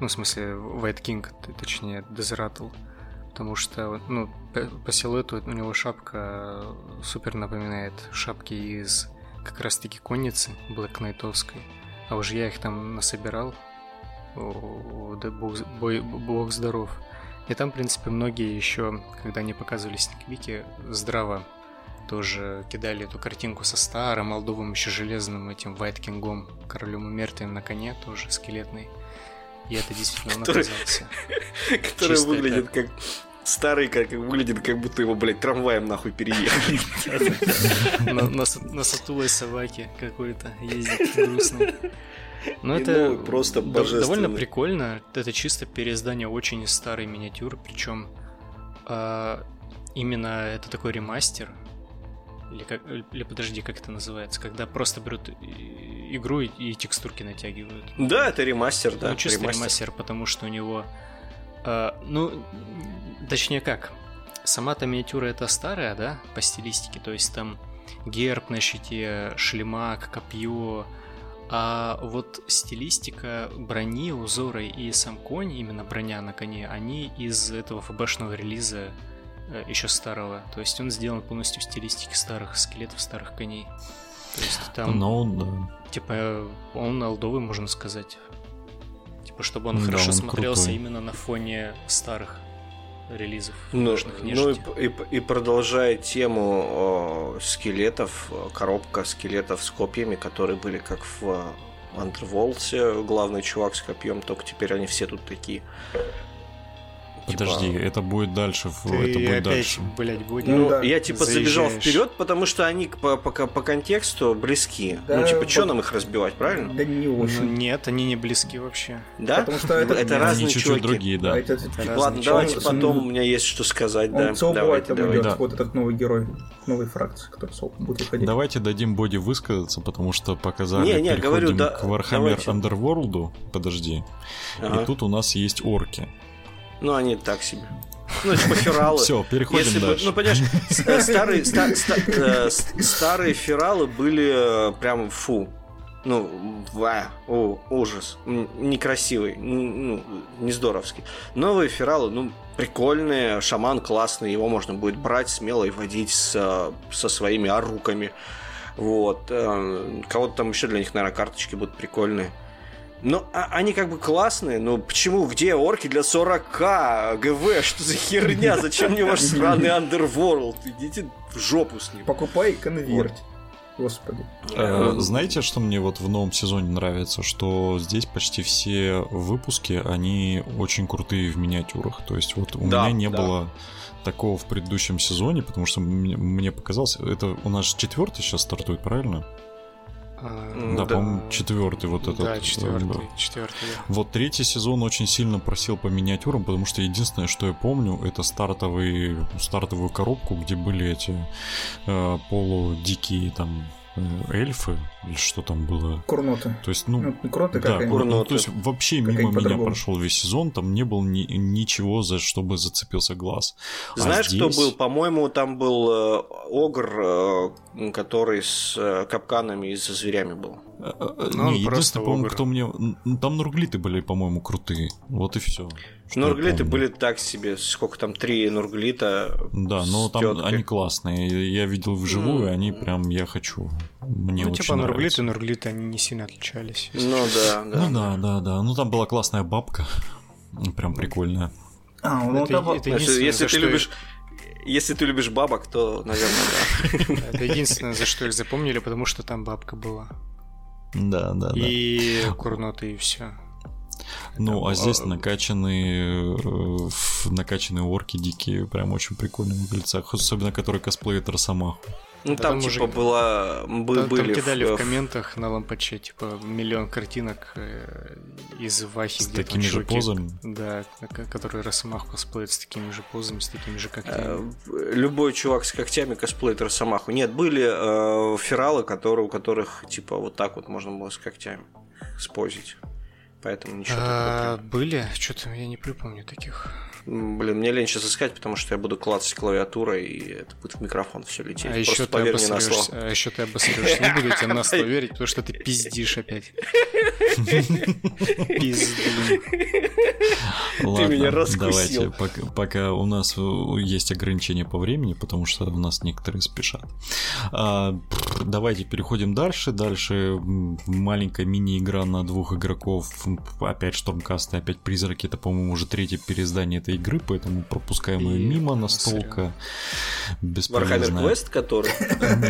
Ну, в смысле, White King, точнее, Дезратл потому что ну, по силуэту у него шапка супер напоминает шапки из как раз-таки конницы Блэк Найтовской. А уже я их там насобирал. О, да бог, бой, бог здоров. И там, в принципе, многие еще, когда они показывали сниквики, здраво тоже кидали эту картинку со старым молдовым еще железным этим Вайткингом, королем и мертвым на коне, тоже скелетный. И это действительно он который, оказался. Который выглядит как старый, как выглядит, как будто его, блядь, трамваем нахуй переехали. На сатулой собаке какой-то ездит грустный. Но это просто довольно прикольно. Это чисто переиздание очень старой миниатюры, причем а, именно это такой ремастер. Или, как, или подожди, как это называется? Когда просто берут игру и, и текстурки натягивают. Да, это ремастер, да. Ну, чисто ремастер, ремастер потому что у него Uh, ну, точнее как, сама-то миниатюра это старая, да, по стилистике, то есть там герб на щите, шлемак, копье, а вот стилистика брони, узоры и сам конь, именно броня на коне, они из этого ФБшного релиза э, еще старого. То есть он сделан полностью в стилистике старых скелетов, старых коней. То есть там... Ну, да. Типа, он алдовый, можно сказать. Типа, чтобы он да, хорошо он смотрелся крутой. именно на фоне старых релизов. Ну, ну и, и, и продолжая тему э, скелетов, коробка скелетов с копьями, которые были как в Underworld, главный чувак с копьем, только теперь они все тут такие. Подожди, типа... это будет дальше. Ты это будет опять, дальше. блядь, будет. Ну, да. я типа Заезжаешь. забежал вперед, потому что они по, по, по контексту близки. Да, ну, типа, что нам их разбивать, правильно? Да не очень. Ну, нет, они не близки вообще. Да? Потому что это, это разные чуть-чуть чуваки. другие, да. это, это, это Ладно, давайте чуваки. потом у меня есть что сказать. Он да. давайте, давайте. Да. Вот этот новый герой новой фракции, который Соул будет выходить. Давайте дадим Боди высказаться, потому что показали, не, не, говорю, да, к Warhammer Underworld. Подожди. Ага. И тут у нас есть орки. Ну, они так себе. Ну, типа фералы. Все, переходим Если дальше. Бы, ну, понимаешь, э, старые, ста, ста, э, старые фералы были э, прям фу. Ну, ва, о, ужас. Некрасивый, ну, не здоровский. Новые фералы, ну, прикольные, шаман классный, его можно будет брать смело и водить с, со своими аруками. Вот. Кого-то там еще для них, наверное, карточки будут прикольные. Ну, а, они как бы классные, но почему? Где орки для 40к? ГВ, что за херня? Зачем мне ваш сраный Underworld? Идите в жопу с ним. Покупай конверт. Господи. Э, знаете, что мне вот в новом сезоне нравится? Что здесь почти все выпуски, они очень крутые в миниатюрах. То есть вот у Да, меня не да. было такого в предыдущем сезоне, потому что мне, мне показалось, это у нас четвертый сейчас стартует, правильно? А, да, да. по-моему, четвертый вот этот. Да, э, четвертый, четвертый, да. Вот третий сезон очень сильно просил по миниатюрам, потому что единственное, что я помню, это стартовый, стартовую коробку, где были эти э, полудикие там эльфы, или что там было. Курноты. То есть, ну, Ну, курноты, да, как Курноты. то есть вообще Как мимо меня прошел весь сезон, там не было ни- ничего, за чтобы зацепился глаз. А Знаешь, кто здесь- был? По-моему, там был э, Огр, э, который с э, капканами и со зверями был. Э, э, Ну, не, просто единственное, по-моему, кто мне... Там нурглиты были, по-моему, крутые. Вот и все. Нурглиты были так себе. Сколько там? Три Нурглита. Да, но там тёткой. они классные. Я видел вживую, М. они прям я хочу. Мне Ну, очень типа нурглиты, нурглиты, они не сильно отличались. Ну да, да. Ну да, да, да. Ну там была классная бабка. Прям прикольная. А, ну Это- это, это Значит, если ты любишь. Если ты любишь бабок, то, наверное, да. Это единственное, за что их запомнили, потому что там бабка была. Да, да, да. И курноты, и все. Ну, а здесь а, накачанные, э, накачанные орки дикие, прям очень прикольные выглядят. Особенно, которые косплеят Росомаху. Ну Да там, там типа уже- была. бы- Там, там были кидали в в- комментах на лампаче, типа, миллион картинок э, из Вахи. С где там такими же чуваки, позами. Да, которые Росомаху косплеят с такими же позами, с такими же когтями. Э, Любой чувак с когтями косплеит Росомаху. Нет, были э, фералы, которые, у которых, типа, вот так вот можно было с когтями спозить. Поэтому ничего А, такого. были? Что-то я не припомню таких. Блин, мне лень сейчас искать, потому что я буду клацать клавиатурой, и это будет в микрофон все лететь. А Просто еще, ты поверь мне на слово. обосрешься, а еще ты обосрешься. Не буду тебе на слово верить, потому что ты пиздишь опять. Пиздун. Ладно, меня раскусил. давайте, пока, пока у нас э, есть ограничения по времени, потому что у нас некоторые спешат. А, давайте переходим дальше. Дальше маленькая мини-игра на двух игроков. Опять Штурмкасты, опять Призраки. Это, по-моему, уже третье переиздание этой игры, поэтому пропускаем ее мимо настолько. Бесполезно. Quest, который...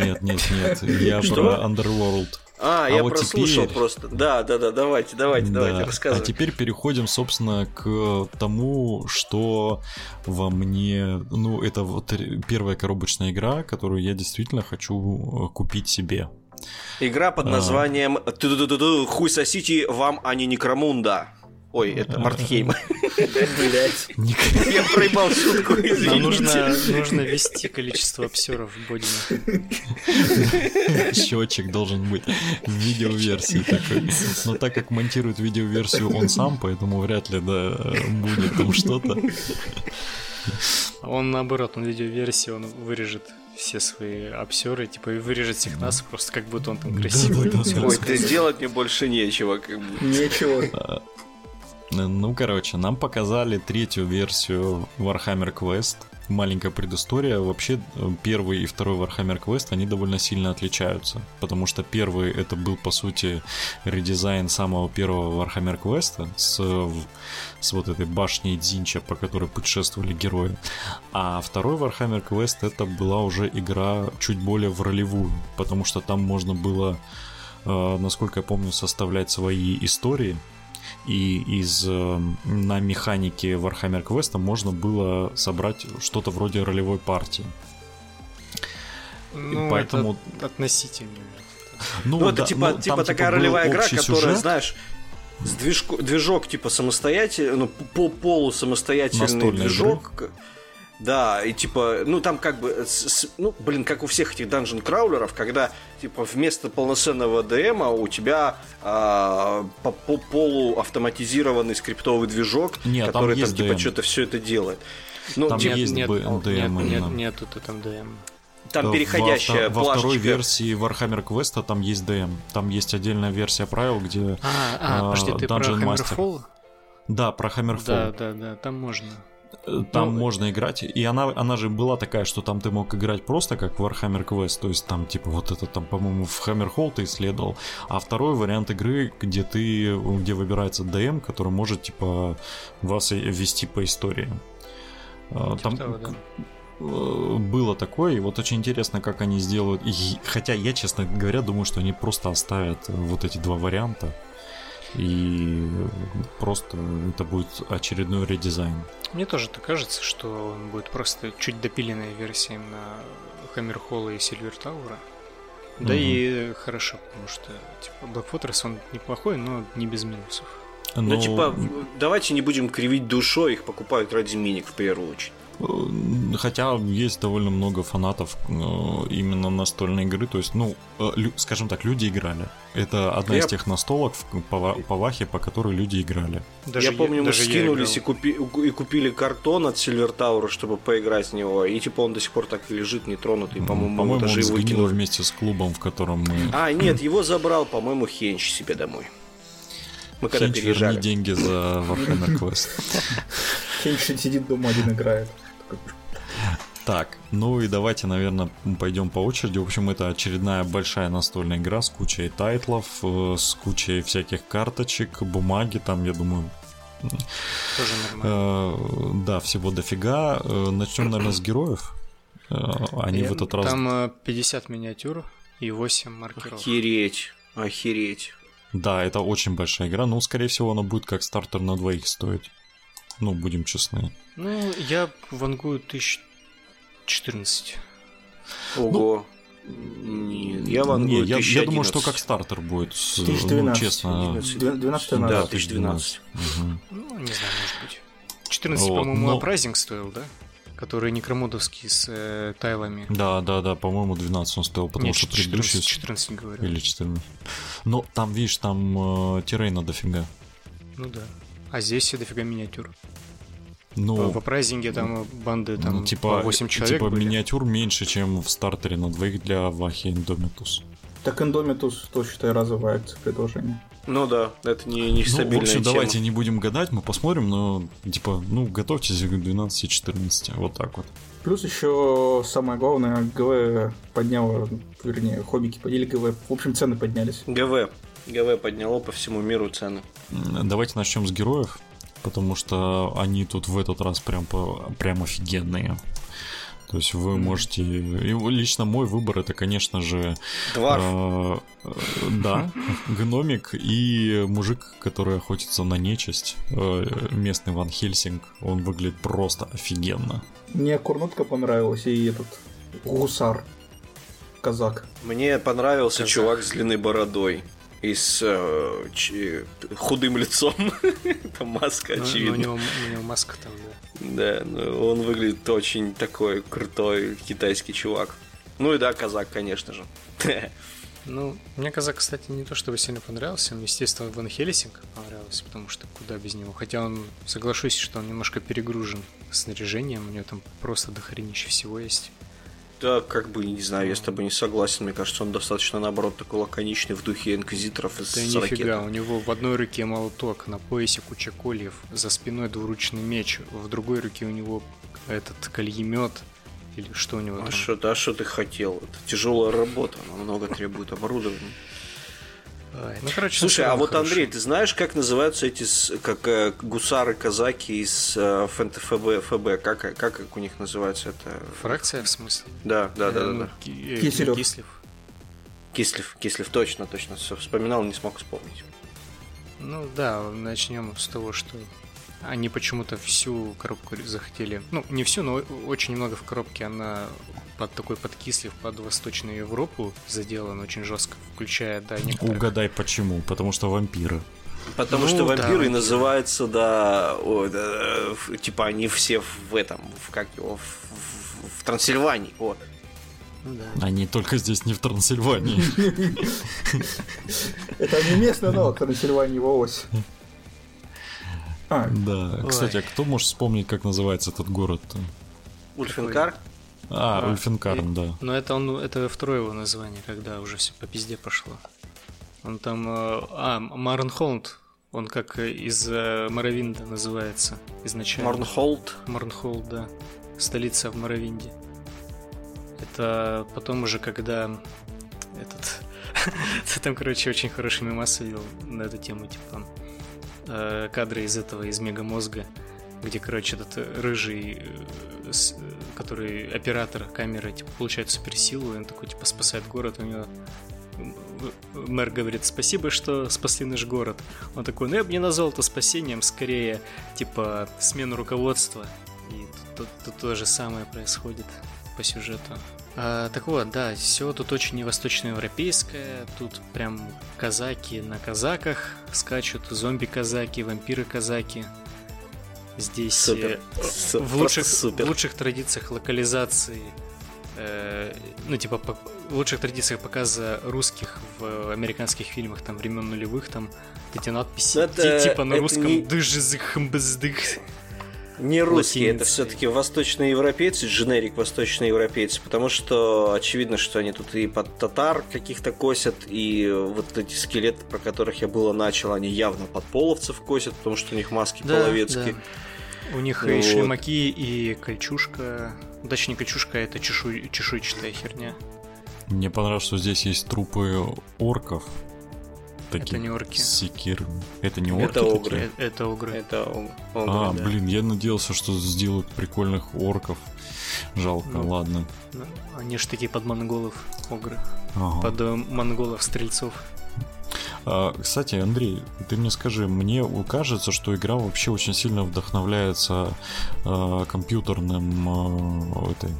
Нет, нет, нет. Я про Underworld. А, А я вот прослушал теперь- просто. Да, да, да, давайте, давайте, давайте, Да. рассказывай. А теперь переходим, собственно, к тому, что во мне... Ну, это вот первая коробочная игра, которую я действительно хочу э, купить себе. Игра под А. названием «Ту-ду-ду-ду, Хуй сосите вам, а не Некромунда. Ой, это Мартхейм. Я проебал шутку, Нам извините. нужно, нужно ввести количество обсеров в бодине. Счетчик должен быть в видеоверсии такой. Но так как монтирует видеоверсию он сам, поэтому вряд ли да, будет там что-то. Он наоборот, он видеоверсии, он вырежет все свои обсеры, типа, и вырежет всех нас, просто как будто он там красивый. Ой, да делать мне больше нечего, как бы. Нечего. Ну, короче, нам показали третью версию Warhammer Quest. Маленькая предыстория. Вообще, э, первый и второй Warhammer Quest, они довольно сильно отличаются. Потому что первый это был, по сути, редизайн самого первого Warhammer Quest с, с вот этой башней Дзинча, по которой путешествовали герои. А второй Warhammer Quest это была уже игра чуть более в ролевую. Потому что там можно было, э, насколько я помню, составлять свои истории. И из э, на механике Warhammer Quest можно было собрать что-то вроде ролевой партии. Ну, поэтому- это относительно. Ну, это да, типа, ну, типа там, такая был ролевая игра, которая, сюжет. знаешь, с движко- движок типа самостоятельный, ну, по полу самостоятельный Настольной движок. Да, и типа, ну там как бы, с- с- ну, блин, как у всех этих данжен краулеров, когда типа вместо полноценного ДМа у тебя а, по, по полу автоматизированный скриптовый движок, Нет, там который там, есть типа DM. что-то все это делает. Ну, Там типа, есть нет, бы нет, NDM нет, нет, нет, тут там ДМ. там Э, переходящая во, вто- во второй плашечка. версии Warhammer Quest там есть DM. Там есть отдельная версия правил, где... А, а, А, подожди, ты про Dungeon Master. Hammerfall? Да, про Hammerfall. Да, да, да, там можно. Там ну, можно играть, и она, она же была такая, что там ты мог играть просто как Warhammer Quest, то есть там типа вот это там, по-моему, в Hammerhall ты исследовал, а второй вариант игры, где ты, где выбирается DM, который может типа вас вести по истории. А, типа там того, да. Э, было такое, и вот очень интересно, как они сделают. И, хотя я, честно говоря, думаю, что они просто оставят вот эти два варианта. И просто это будет очередной редизайн. Мне тоже так кажется, что он будет просто чуть допиленная версия на Хаммерхолла и Сильвер Таура. Да угу. и хорошо, потому что типа Black Fortress он неплохой, но не без минусов. Но... Ну, типа, давайте не будем кривить душой, их покупают ради миник в первую очередь. Хотя есть довольно много фанатов э, именно настольной игры. То есть, ну, э, скажем так, люди играли. Это одна я... из тех настолок по, по Вахе, по которой люди играли. Даже я помню, мы скинулись и, купи, и купили картон от Silver Tower, чтобы поиграть с него. И типа он до сих пор так и лежит нетронутый. По-моему, по-моему даже он его вместе с клубом, в котором мы... А, нет, его забрал, по-моему, Хенч себе домой. Мы когда Хенч, переезжали. деньги за Warhammer Quest. Хенч сидит дома один играет. Так, ну и давайте, наверное, пойдем по очереди. В общем, это очередная большая настольная игра с кучей тайтлов, э, с кучей всяких карточек, бумаги, там, я думаю, тоже нормально. Э, да, всего дофига. Э, Начнем, наверное, с героев. Они в этот раз... Там 50 миниатюр и 8 маркеров. Охереть, охереть. Да, это очень большая игра, но, скорее всего, она будет как стартер на двоих стоить. Ну, будем честны. Ну, я вангую 1014. Ого. Ну, нет, я вангую я, я думаю, что как стартер будет. 1012. Ну, честно. 12 Да, 1012. Угу. Ну, не знаю, может быть. 14, вот, по-моему, но... апрайзинг стоил, да? Который некромодовский с э, тайлами. Да, да, да, по-моему, 12 он стоил, потому Нет, что 14, предыдущий... 14 говорю. Или 14. Но там, видишь, там э, террейна дофига. Ну да. А здесь дофига миниатюр. Ну, в апрайзинге там банды там ну, типа, 8 человек Типа были. миниатюр меньше, чем в стартере на двоих для Вахи Индомитус. Так Индомитус, то считай, разовое предложение. Ну да, это не, не стабильная ну, в общем, тема. давайте не будем гадать, мы посмотрим, но типа, ну, готовьтесь к 12-14, вот так вот. Плюс еще самое главное, ГВ подняло, вернее, хоббики подняли ГВ, в общем, цены поднялись. ГВ. ГВ подняло по всему миру цены. Давайте начнем с героев потому что они тут в этот раз прям, прям офигенные. То есть вы можете... И лично мой выбор это, конечно же... Дварф. Э, э, да, гномик и мужик, который охотится на нечисть. Э, местный Ван Хельсинг. Он выглядит просто офигенно. Мне Курнутка понравилась и этот гусар. Казак. Мне понравился Казак. чувак с длинной бородой и с э, ч, худым лицом. Там маска, но, очевидно. Но у, него, у него маска там, да. Да, но он выглядит очень такой крутой китайский чувак. Ну и да, казак, конечно же. Ну, мне казак, кстати, не то чтобы сильно понравился. Мне, естественно, Ван Хелсинг понравился, потому что куда без него. Хотя он, соглашусь, что он немножко перегружен снаряжением. У него там просто дохренище всего есть. Да, как бы, не знаю, я с тобой не согласен. Мне кажется, он достаточно, наоборот, такой лаконичный в духе инквизиторов из Да нифига, ракеты. у него в одной руке молоток, на поясе куча кольев, за спиной двуручный меч, в другой руке у него этот кольемет, или что у него а там? Что, да, что ты хотел? Это тяжелая работа, она много требует оборудования. Ой, ну, короче, Слушай, а вот, Андрей, ты знаешь, как называются эти как э, гусары, казаки из э, ФБ, ФБ? Как, как, как у них называется это? Фракция, в смысле? Да, да, да, да. да. Киселев. Кислев. Кислев, Кислев, точно, точно. Все вспоминал, не смог вспомнить. Ну да, начнем с того, что они почему-то всю коробку захотели. Ну, не всю, но очень много в коробке она под такой подкислив под Восточную Европу заделан очень жестко, включая, да, некоторых... Угадай почему, потому что вампиры. Потому ну, что вампиры да, называются, да, о, да, типа они все в этом, в как его, в, в, в Трансильвании, вот. Ну, да. Они только здесь не в Трансильвании. Это не местный аналог Трансильвании, Волос. А. Да. Кстати, а кто может вспомнить, как называется этот город? Ульфенкар? А, а Ульфенкарн, да. Но это он, это второе его название, когда уже все по пизде пошло. Он там... Э, а, Марен Холланд Он как из э, Моровинда называется изначально. Морнхолд. Морнхолд, да. Столица в Моровинде. Это потом уже, когда этот... Там, короче, очень хороший мемас видел на эту тему, типа э, кадры из этого, из Мегамозга, где, короче, этот рыжий, э, который оператор камеры, типа, получает суперсилу, и он такой, типа, спасает город, у него мэр говорит, спасибо, что спасли наш город. Он такой, ну я бы не назвал это спасением, скорее, типа, смену руководства. И тут, тут, тут то же самое происходит по сюжету. А, так вот, да, все тут очень восточноевропейское. Тут прям казаки на казаках скачут, зомби-казаки, вампиры-казаки. Здесь супер. Э, в, лучших, супер. в лучших традициях локализации э, ну, типа, по, в лучших традициях показа русских в американских фильмах там времен нулевых, там эти надписи это, типа на русском не... Не русские, это все-таки восточноевропейцы, дженерик восточноевропейцы, потому что очевидно, что они тут и под татар каких-то косят, и вот эти скелеты, про которых я было начал, они явно под половцев косят, потому что у них маски да, половецкие. Да. У них ну, и шлемаки, и кольчушка. Точнее, кольчушка это чешуй, чешуйчатая херня. Мне понравилось, что здесь есть трупы орков, такие. Это не орки. Секир. Это не орки Это огры. Такие? Это огры. Это огры, А, да. блин, я надеялся, что сделают прикольных орков. Жалко, ну, ладно. Ну, они же такие под монголов огры. Ага. Под э, монголов-стрельцов. А, кстати, Андрей, ты мне скажи, мне кажется, что игра вообще очень сильно вдохновляется э, компьютерным э, этой,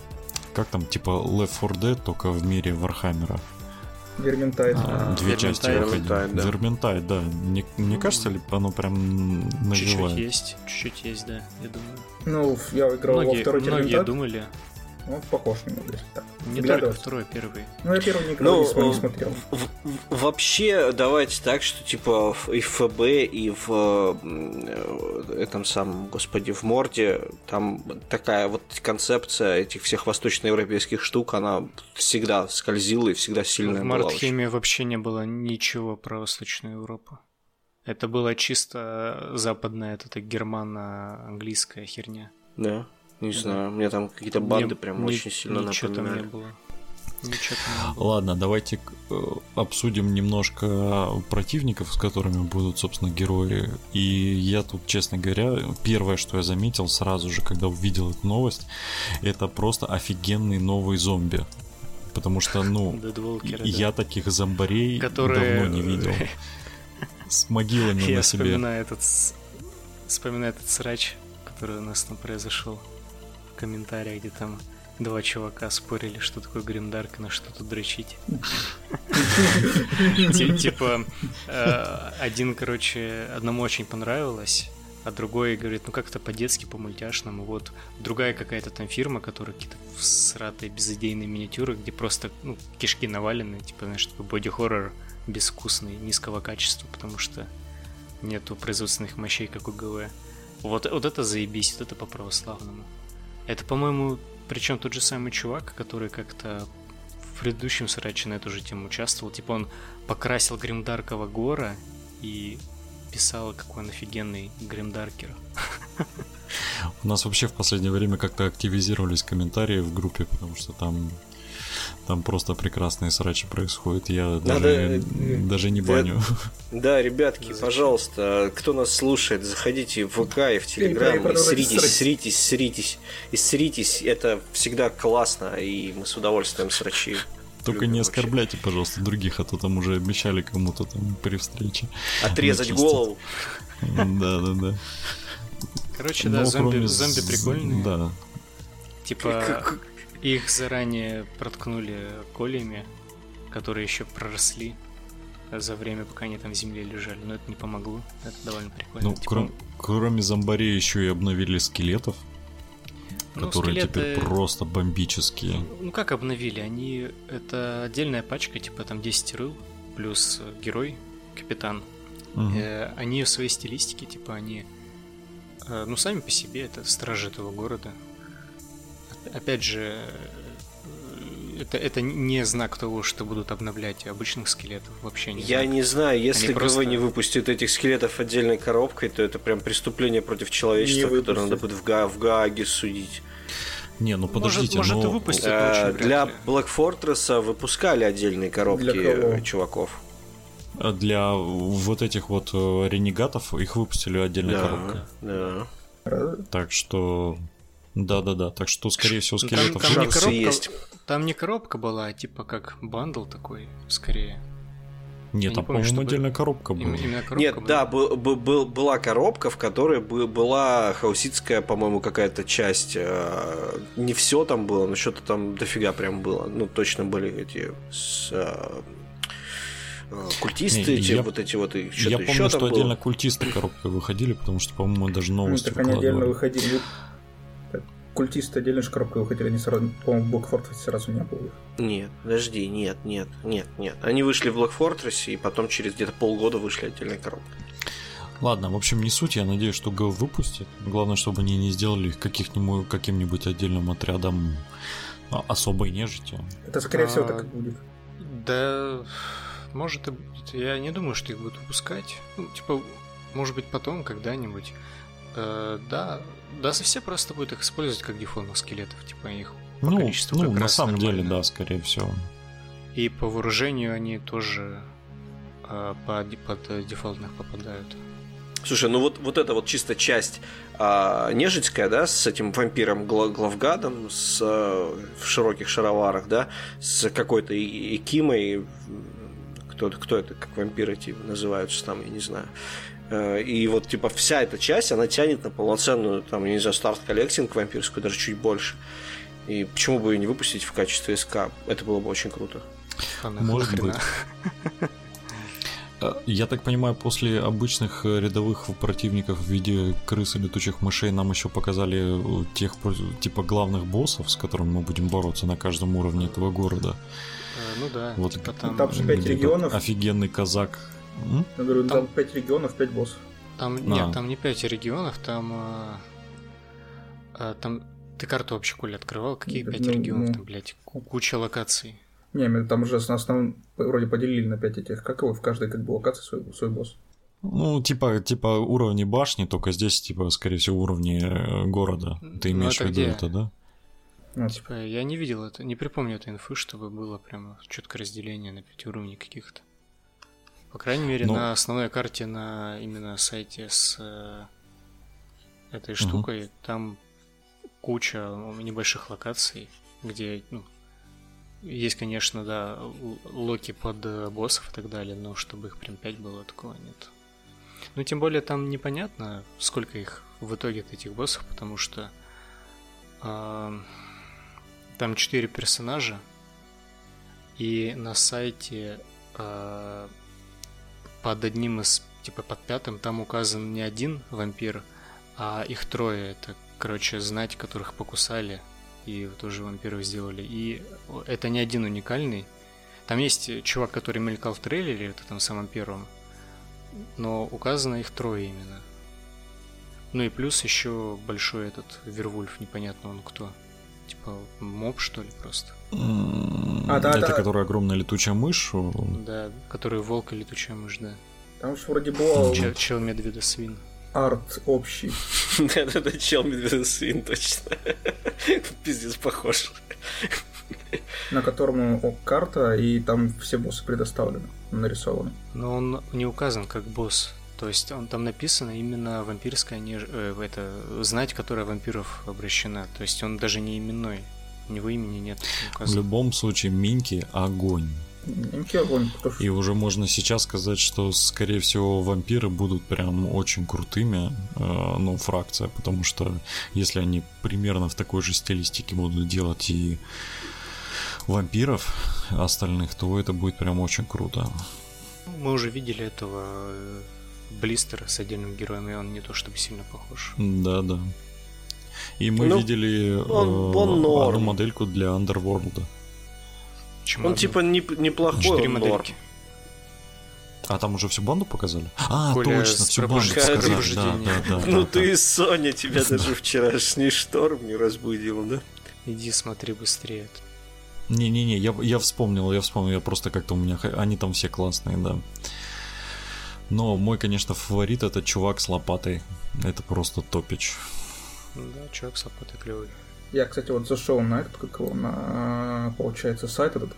как там, типа Left 4 Dead, только в мире Warhammer а. Vermintide. А, две части Vermintide, да. Vermintide, да. Не, не кажется ли оно прям навевает? Чуть-чуть есть, чуть-чуть есть, да, я думаю. Ну, я играл многие, во второй Многие думали, ну, похож немного, если так. Не только второй, первый. Ну, я первый никогда ну, не, не смотрел. В, вообще, давайте так, что типа и в ФБ, и в э, этом самом, господи, в Морде, там такая вот концепция этих всех восточноевропейских штук, она всегда скользила и всегда сильная В Мартхеме вообще не было ничего про Восточную Европу. Это была чисто западная, это германо-английская херня. Да. Не знаю, мне там какие-то банды мне, прям очень сильно напоминали. Там не было. Ладно, давайте э, обсудим немножко противников, с которыми будут, собственно, герои. И я тут, честно говоря, первое, что я заметил сразу же, когда увидел эту новость, это просто офигенный новый зомби. Потому что, ну, я таких зомбарей давно не видел. С могилами на себе. Вспоминаю этот, вспоминаю этот срач, который у нас там произошел комментариях, где там два чувака спорили, что такое гримдарк и на что тут дрочить. Типа, э, один, короче, одному очень понравилось, а другой говорит, ну как-то по-детски, по-мультяшному. Вот другая какая-то там фирма, которая какие-то сратые безыдейные миниатюры, где просто ну, кишки навалены, типа, знаешь, такой боди-хоррор безвкусный, низкого качества, потому что нету производственных мощей, как у ГВ. Вот, вот это заебись, вот это по-православному. Это, по-моему, причем тот же самый чувак, который как-то в предыдущем сраче на эту же тему участвовал. Типа он покрасил Гримдаркова Гора и писал, какой он офигенный Гримдаркер. У нас вообще в последнее время как-то активизировались комментарии в группе, потому что там там просто прекрасные срачи происходят. Я даже, э, даже не баню. Да, да ребятки, пожалуйста, кто нас слушает, заходите в ВК и в Телеграм и сритесь, сритесь, сритесь. И сритесь, это всегда классно, и мы с удовольствием срачи. Только не оскорбляйте, вообще. пожалуйста, других, а то там уже обещали кому-то там при встрече. Отрезать голову. Да, да, да. Короче, да, зомби, зомби прикольные. Да. Типа, их заранее проткнули колями, которые еще проросли за время, пока они там в земле лежали. Но это не помогло. Это довольно прикольно. Ну, типа... кроме, кроме зомбарей еще и обновили скелетов. Ну, которые скелеты... теперь просто бомбические. Ну как обновили? Они. Это отдельная пачка, типа там 10 рыл, плюс герой, капитан. Угу. Э, они в своей стилистике, типа, они. Э, ну, сами по себе это стражи этого города опять же, это, это не знак того, что будут обновлять обычных скелетов. Вообще не Я знак. не знаю, если Они ГВ просто- не выпустит этих скелетов отдельной коробкой, то это прям преступление против человечества, Не которое надо будет в, Га- в Гааге судить. Не, ну подождите, может, но... и выпустят, Э, вряд Для ли. Black Fortress выпускали отдельные коробки э, чуваков. Для вот этих вот э, ренегатов их выпустили отдельной Да, коробкой. да. Так что... Да-да-да, так что, скорее всего, Там- скелетов... там, не шансы коробка, есть. там не коробка была, а типа как бандл такой, скорее. Нет, я там, не помню, по-моему, чтобы- отдельная коробка была. Им- Именно коробка Нет, была. да, был- был- был- была коробка, в которой бы- была хауситская, по-моему, какая-то часть. э, Не все там было, но что-то там дофига прям было. Ну, точно были эти с, э, э, культисты, Не, эти я- вот эти вот, и Я что-то еще помню, что там было. отдельно культисты коробкой выходили, потому что, по-моему, даже Ну, новости так они отдельно выходили. Культисты отдельно же коробкой выходили, они сразу, по-моему, в Black Fortress сразу не было. Нет, подожди, нет, нет, нет, нет. Они вышли в Black Fortress, и потом через где-то полгода вышли отдельная коробка. Ладно, в общем, не суть, я надеюсь, что ГО выпустит. Главное, чтобы они не сделали их каких-нибудь, каким-нибудь отдельным отрядом а, особой нежити. Это, скорее всего, А, так и будет. Да, может и будет. Я не думаю, что их будут выпускать. Ну, типа, может быть, потом, когда-нибудь. Э, да, да, все просто будут их использовать как дефолтных скелетов. Типа, их по Ну, количеству ну как на раз самом деле, нормально. да, скорее всего. И по вооружению они тоже э, по- под дефолтных попадают. Слушай, ну вот, вот эта вот чисто часть а, нежитская, да, с этим вампиром Гла- Главгадом, с, а, в широких шароварах, да, с какой-то и- Экимой, кто, кто это, как вампиры эти называются там, я не знаю. Э, И вот, типа, вся эта часть, она тянет на полноценную, там, я не знаю, старт коллектинг вампирскую, даже чуть больше. И почему бы ее не выпустить в качестве СК? Это было бы очень круто. Может быть. Э, Я так понимаю, после обычных э, рядовых противников в виде крыс и летучих мышей нам еще показали тех типа главных боссов, с которыми мы будем бороться на каждом уровне этого города. Ну да, Вот типа там, Там же пять Где регионов. Офигенный казак. М? Я говорю, Там- там 5 регионов, 5 боссов. Там, А. нет, там не 5 регионов, там... э, э, там... Ты карту вообще, Коля, открывал? Какие Ну, 5 ну, регионов ну. там, блядь? Ку- Куча локаций. Не, там уже на основном вроде поделили на 5 этих, как его, в каждой как бы локации свой, свой босс. Ну, типа, типа уровни башни, только здесь, типа, скорее всего, уровни э, города. Ты Ну, имеешь в виду где? это, да? Вот. Типа, я не видел это, не припомню этой инфы, чтобы было прямо четкое разделение на 5 уровней каких-то. По крайней мере, Ну. на основной карте на именно сайте с э, этой штукой, там куча небольших локаций, где, ну, есть, конечно, да, локи под э, боссов и так далее, но чтобы их прям 5 было, такого нет. Ну, тем более там непонятно, сколько их в итоге этих боссов, потому что а, там 4 персонажа, и на сайте а, под одним из, типа под пятым, там указан не один вампир, а их трое. Это, короче, знать, которых покусали, и тоже вампиров сделали. И это не один уникальный. Там есть чувак, который мелькал в трейлере, это там самом первом, но указано их трое именно. Ну и плюс еще большой этот Вервульф, непонятно он кто. Типа моб, что ли, просто. А, да, это да. которая огромная летучая мышь. Да, который волк и летучая мышь, да. Там же вроде был Чел, чел медведа свин. арт общий. Это чел медведь свин, точно. Пиздец похож. на котором карта, и там все боссы предоставлены, нарисованы. Но он не указан как босс. То есть он там написано именно вампирская неж... э, это знать, которая вампиров обращена. То есть он даже не именной. У него имени нет В указано. любом случае, Минки огонь. Минки огонь, И уже можно сейчас сказать, что, скорее всего, вампиры будут прям очень крутыми, э, ну, фракция, потому что если они примерно в такой же стилистике будут делать и вампиров остальных, то это будет прям очень круто. Мы уже видели этого Блистера с отдельным героем, и он не то чтобы сильно похож. Да, да. И мы Ну, видели он- э, он одну модельку для Underworld. Почему Он одну? типа не- неплохой, четыре он норм. модельки. А там уже всю банду показали? А, Коля, точно, всю банду показали. Да, да, да, Ну да, ты, Соня, тебя даже вчерашний шторм не разбудил, да? Иди смотри быстрее. Не-не-не, я, я вспомнил, я вспомнил, я просто как-то у меня... Они там все классные, да. Но мой, конечно, фаворит это чувак с лопатой. Это просто топич. Да, чувак с лопатой клевый. Я, кстати, вот зашел на этот, как его, на, получается, сайт этот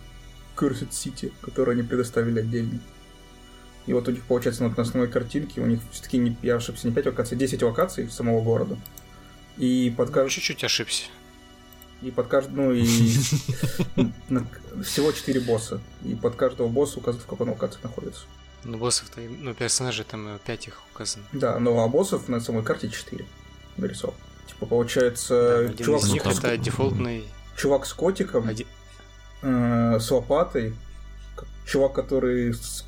Cursed City, который они предоставили отдельно. И вот у них, получается, на основной картинке у них все-таки, я ошибся, не 5 локаций, 10 локаций самого города. И под каждым... Чуть-чуть ошибся. И под каждым, ну и всего 4 босса. И под каждого босса указано, в какой локации находится. Ну, боссов-то, ну, персонажей там 5 их указано. Да, но а боссов на самой карте 4 нарисовал. Типа, получается, да, чувак, из них с... это дефолтный... Чувак с котиком, Один... э, с лопатой, чувак, который с,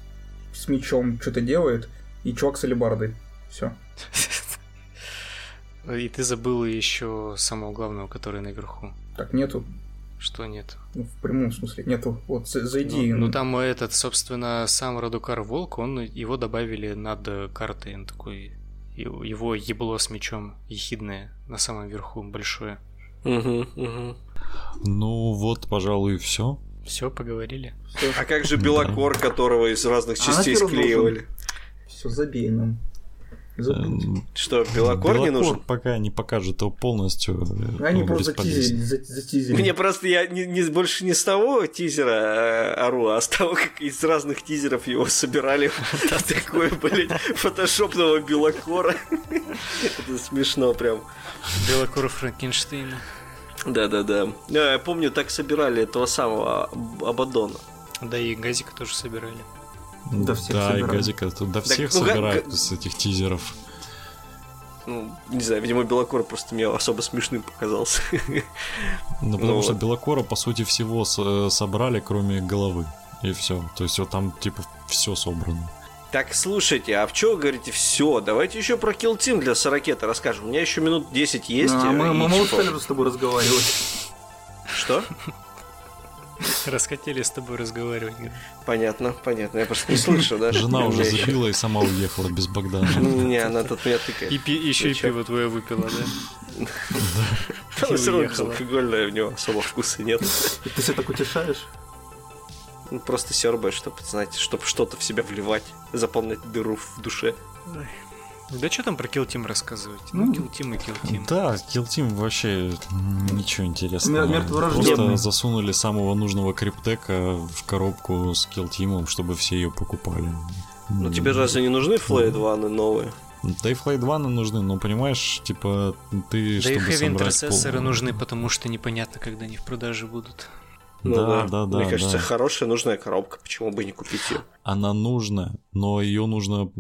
с мечом что-то делает, и чувак с алебардой. Все. И ты забыл еще самого главного, который наверху. Так, нету. Что нет? Ну, в прямом смысле. Нету. Вот зайди. Ну, ну там этот, собственно, сам Радукар Волк, он его добавили над картой. Он такой. Его ебло с мечом ехидное на самом верху, большое. Угу, угу. Ну вот, пожалуй, все. Все, поговорили. Всё. А как же белокор, которого из разных а частей склеивали? Все, забей нам. Эм, Что, Белокор не нужен? пока не покажет его полностью. Э, Они просто затизили, затизили. Мне просто я не, не, больше не с того тизера ору, э, а с того, как из разных тизеров его собирали. Такое, блядь, фотошопного Белокора. Это смешно прям. Белокор Франкенштейна. Да-да-да. Я помню, так собирали этого самого Абадона. Да и Газика тоже собирали. Да, всех да и Газика тут до всех так, ну, собирают с этих тизеров. Ну, не знаю, видимо, Белокор просто мне особо смешным показался. Ну, потому ну, что Белокора, по сути, всего э, собрали, кроме головы. И все. То есть вот там, типа, все собрано. Так, слушайте, а в чё говорите все? Давайте еще про Kill Team для Сорокета расскажем. У меня еще минут 10 есть. А, мы, мы, мы устали с тобой разговаривать. Что? Расхотели с тобой разговаривать. Понятно, понятно. Я просто не слышу, да? Жена уже забила и сама уехала без Богдана. Не, она тут меня тыкает. И еще и пиво твое выпила, да? Она все равно алкогольное, в него особо вкуса нет. Ты себя так утешаешь? Ну, просто сербаешь, чтобы, знаете, чтобы что-то в себя вливать, заполнять дыру в душе. Да что там про Kill Team рассказывать? Ну, Kill Team и Kill Team. Да, Kill Team вообще ничего интересного. Просто засунули самого нужного криптека в коробку с Kill Team, чтобы все ее покупали. Ну тебе разве не нужны Флейд ваны новые? Да и Флейд ваны нужны, но понимаешь, типа, ты, да чтобы и собрать... интерцессоры пол... нужны, потому что непонятно, когда они в продаже будут. Ну да, да, да. да Мне кажется, да. хорошая нужная коробка, почему бы не купить ее? Она нужна, но ее нужно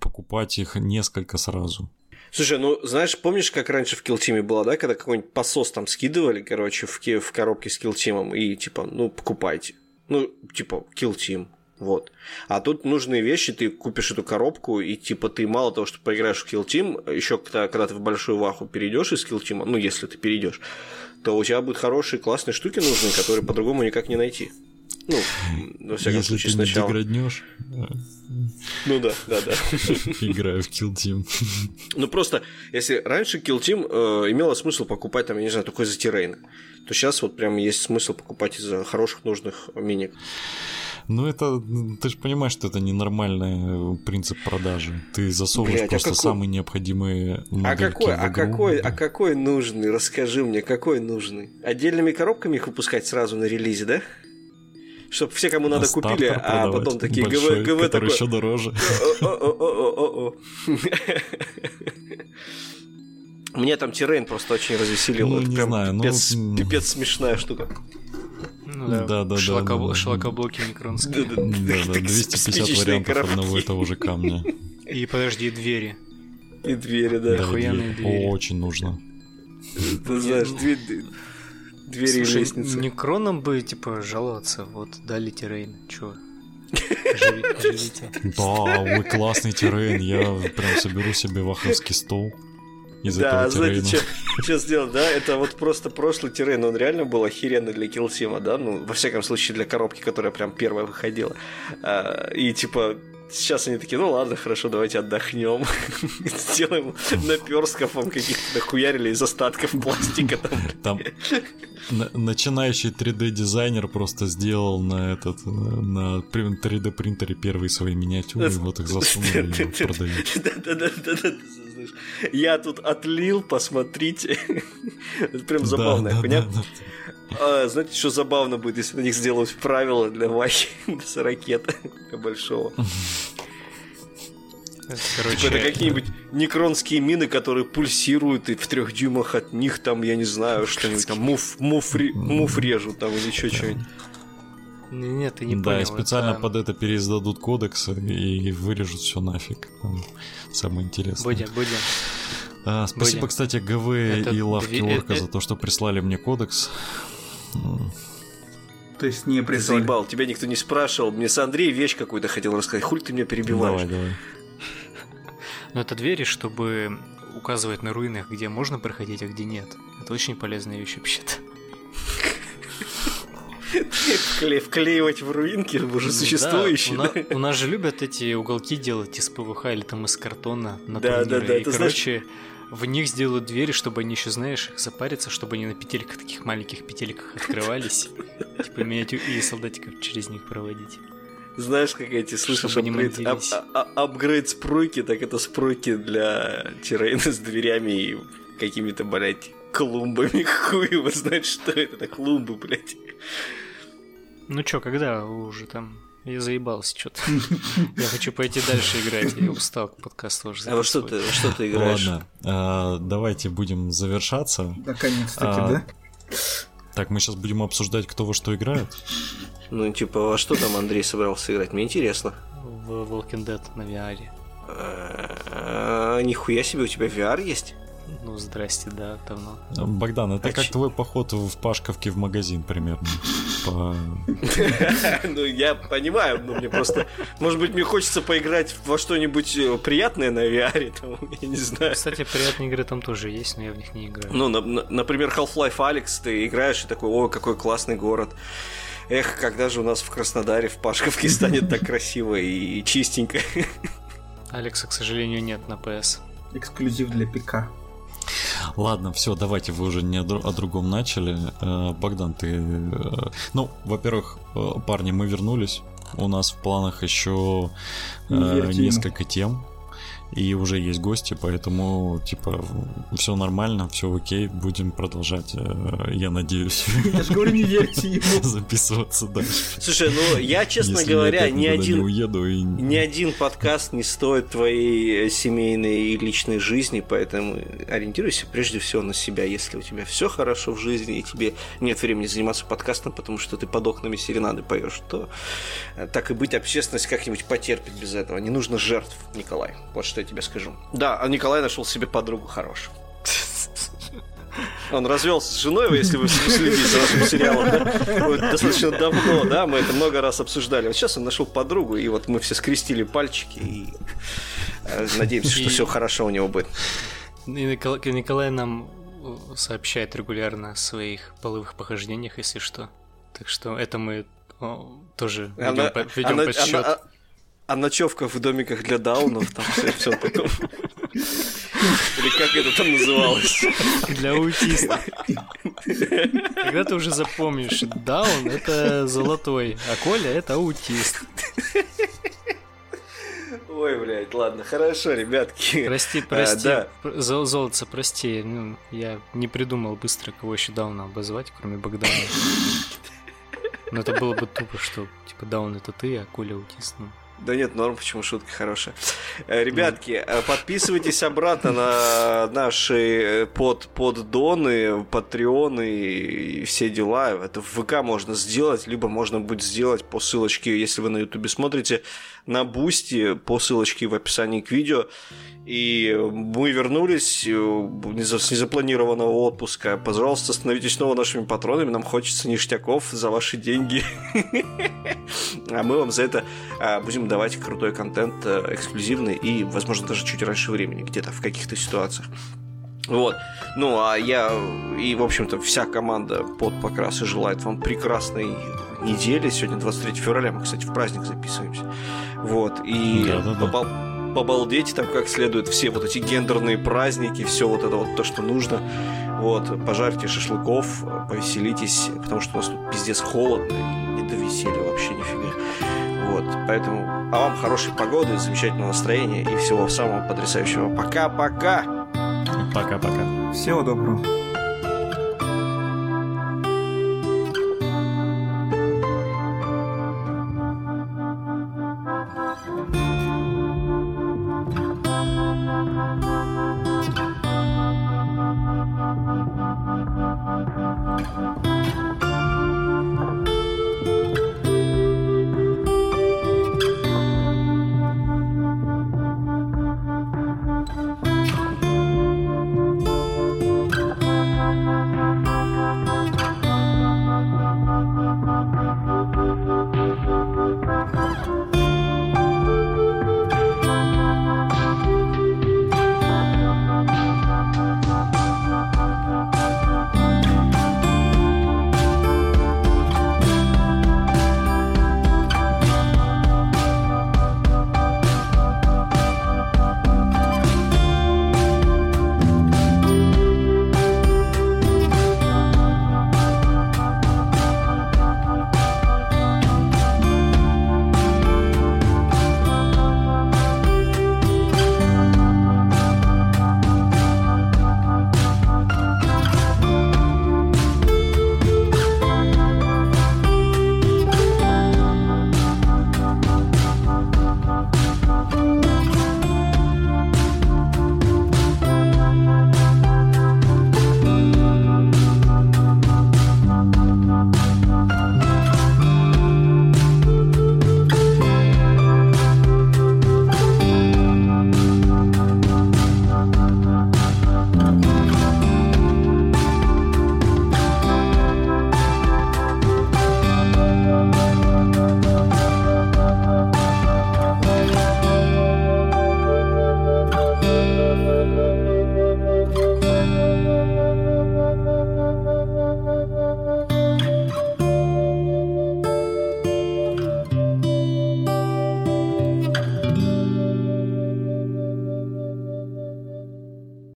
покупать их несколько сразу. Слушай, ну знаешь, помнишь, как раньше в Килтиме было, да, когда какой-нибудь посос там скидывали, короче, в, в коробке с Килтимом и типа, ну, покупайте. Ну, типа, Килтим, вот. А тут нужные вещи, ты купишь эту коробку, и типа ты мало того, что поиграешь в Kill Team, еще когда, когда ты в большую ваху перейдешь из Kill Team, ну если ты перейдешь, то у тебя будут хорошие, классные штуки нужны, которые по-другому никак не найти. Ну, во всяком Если случае, ты сначала. деграднешь. Ну да, да, да. Играю в Kill Team. Ну просто, если раньше Kill Team э, имело смысл покупать, там, я не знаю, только из-за террейна, то сейчас вот прям есть смысл покупать из-за хороших нужных миник. Ну, это, ты же понимаешь, что это ненормальный принцип продажи. Ты засовываешь Блядь, а просто а какой... самые необходимые а какой, а какой, а какой нужный? Расскажи мне, какой нужный? Отдельными коробками их выпускать сразу на релизе, да? Чтобы все, кому надо, а купили, а потом такие большой, ГВ, ГВ такой... еще дороже. Мне там Тирейн просто очень развеселил. Ну, не знаю, ну... пипец смешная штука. Ну да, да, да. Шлакоб... да, Шлакоблоки микронские. Да, да, да, 250 вариантов одного и того же камня. И подожди, двери. И двери, да. Охуенные двери. Очень нужно. Ты знаешь, двери и лестницы. Некроном бы, типа, жаловаться. Вот, дали террейн. Чё? Живите. Да, вы классный террейн. Я прям соберу себе ваховский стол из да, этого знаете, что, что сделал, да? Это вот просто прошлый террейн, он реально был охеренный для килсима, да? Ну, во всяком случае, для коробки, которая прям первая выходила. А, и, типа, Сейчас они такие, ну ладно, хорошо, давайте отдохнем. Сделаем наперстков вам каких-то нахуярили из остатков пластика там. Там начинающий 3D-дизайнер просто сделал на этот на 3D принтере первые свои миниатюры, вот их засунули и продают. Да-да-да, я тут отлил, посмотрите. Это прям забавно, понятно? А, знаете, что забавно будет, если на них сделать правила для вахи с ракеты большого? Короче, типа это какие-нибудь некронские мины, которые пульсируют, и в трех дюймах от них там, я не знаю, что-нибудь там мув, мув, мув режут там или еще что-нибудь. Нет, ты не да, понял. Да, и специально это... под это переиздадут кодексы и вырежут все нафиг. Самое интересное. Будем, будем. А, спасибо, будем. кстати, ГВ это... и Лавки Орка за то, что прислали мне кодекс. То есть не прислали. Заебал, тебя никто не спрашивал. Мне с Андрей вещь какую-то хотел рассказать. Хуль ты меня перебиваешь? Давай, давай. Но это двери, чтобы указывать на руинах, где можно проходить, а где нет. Это очень полезная вещь вообще-то. Вклеивать в руинки уже существующие. Да, у, нас, же любят эти уголки делать из ПВХ или там из картона на да, да, да, И, короче, в них сделают двери, чтобы они еще, знаешь, запариться, чтобы они на петельках, таких маленьких петельках открывались. Типа миниатюр и солдатиков через них проводить. Знаешь, как эти слышишь апгрейд, ап, а, апгрейд спройки, так это спройки для террейна с дверями и какими-то, блядь, клумбами. Хуй его знает, что это, это клумбы, блядь. Ну чё, когда уже там? Я заебался что-то. Я хочу пойти дальше играть. Я устал подкаст уже. А во что ты, что ты играешь? Ладно, а, давайте будем завершаться. Наконец-таки, а, да? Так, мы сейчас будем обсуждать, кто во что играет. Ну, типа, во что там Андрей собрался играть? Мне интересно. В Walking Dead на VR. А, нихуя себе, у тебя VR есть? Ну, здрасте, да, давно. Богдан, это а как ч... твой поход в Пашковке в магазин примерно. Ну, я понимаю, но мне просто... Может быть, мне хочется поиграть во что-нибудь э, приятное на VR, я не знаю. Кстати, приятные игры там тоже есть, но я в них не играю. Ну, например, Half-Life Alex, ты играешь и такой, о, какой классный город. Эх, когда же у нас в Краснодаре, в Пашковке станет так красиво и чистенько. Алекса, к сожалению, нет на PS. Эксклюзив для ПК. Ладно, все, давайте вы уже не о, другом начали. Э, Богдан, ты... Э, ну, во-первых, э, парни, мы вернулись. У нас в планах еще несколько тем и уже есть гости, поэтому, типа, все нормально, все окей, будем продолжать, э, я надеюсь. Я же говорю, не верьте ему. Записываться дальше. Слушай, ну, я, честно говоря, ни один, уеду и... ни один подкаст не стоит твоей семейной и личной жизни, поэтому ориентируйся прежде всего на себя. Если у тебя все хорошо в жизни, и тебе нет времени заниматься подкастом, потому что ты под окнами серенады поешь, то э, так и быть, общественность как-нибудь потерпит без этого. Не нужно жертв, Николай. Вот что я тебе скажу. Да, а Николай нашел себе подругу хорошую. Он развелся с женой, если вы следите за нашим сериалом, да? достаточно давно, да, мы это много раз обсуждали. Вот сейчас он нашел подругу, и вот мы все скрестили пальчики и э, надеемся, что все хорошо у него будет. Николай, Николай нам сообщает регулярно о своих половых похождениях, если что. Так что это мы тоже ведем, она, ведем она, подсчет. Она, а ночевка в домиках для даунов, там все, все такое. Или как это там называлось? Для аутистов. Когда ты уже запомнишь, даун это золотой, а Коля это аутист. Ой, блядь, ладно, хорошо, ребятки. Прости, прости, а, да. золотце, прости, ну, я не придумал быстро, кого еще Дауна обозвать, кроме Богдана. Но это было бы тупо, что, типа, Даун это ты, а Коля аутист, ну. Да нет, норм, почему шутка хорошая. Э, ребятки, э, подписывайтесь обратно на наши э, под, поддоны, патреоны и все дела. Это в ВК можно сделать, либо можно будет сделать по ссылочке, если вы на Ютубе смотрите, на Бусти, по ссылочке в описании к видео. И мы вернулись с незапланированного отпуска. Пожалуйста, становитесь снова нашими патронами. Нам хочется ништяков за ваши деньги. А мы вам за это а, будем давать крутой контент, э, эксклюзивный и, возможно, даже чуть раньше времени, где-то в каких-то ситуациях. Вот. Ну, а я и, в общем-то, вся команда под покрасы желает вам прекрасной недели. Сегодня 23 февраля, мы, кстати, в праздник записываемся. Вот. И да, да, да. Побал... побалдеть там как следует все вот эти гендерные праздники, все вот это вот то, что нужно. Вот, пожарьте шашлыков, повеселитесь, потому что у нас тут пиздец холодно и не до веселья вообще нифига. Вот, поэтому а вам хорошей погоды, замечательного настроения и всего самого потрясающего. Пока-пока! Пока-пока. Всего доброго.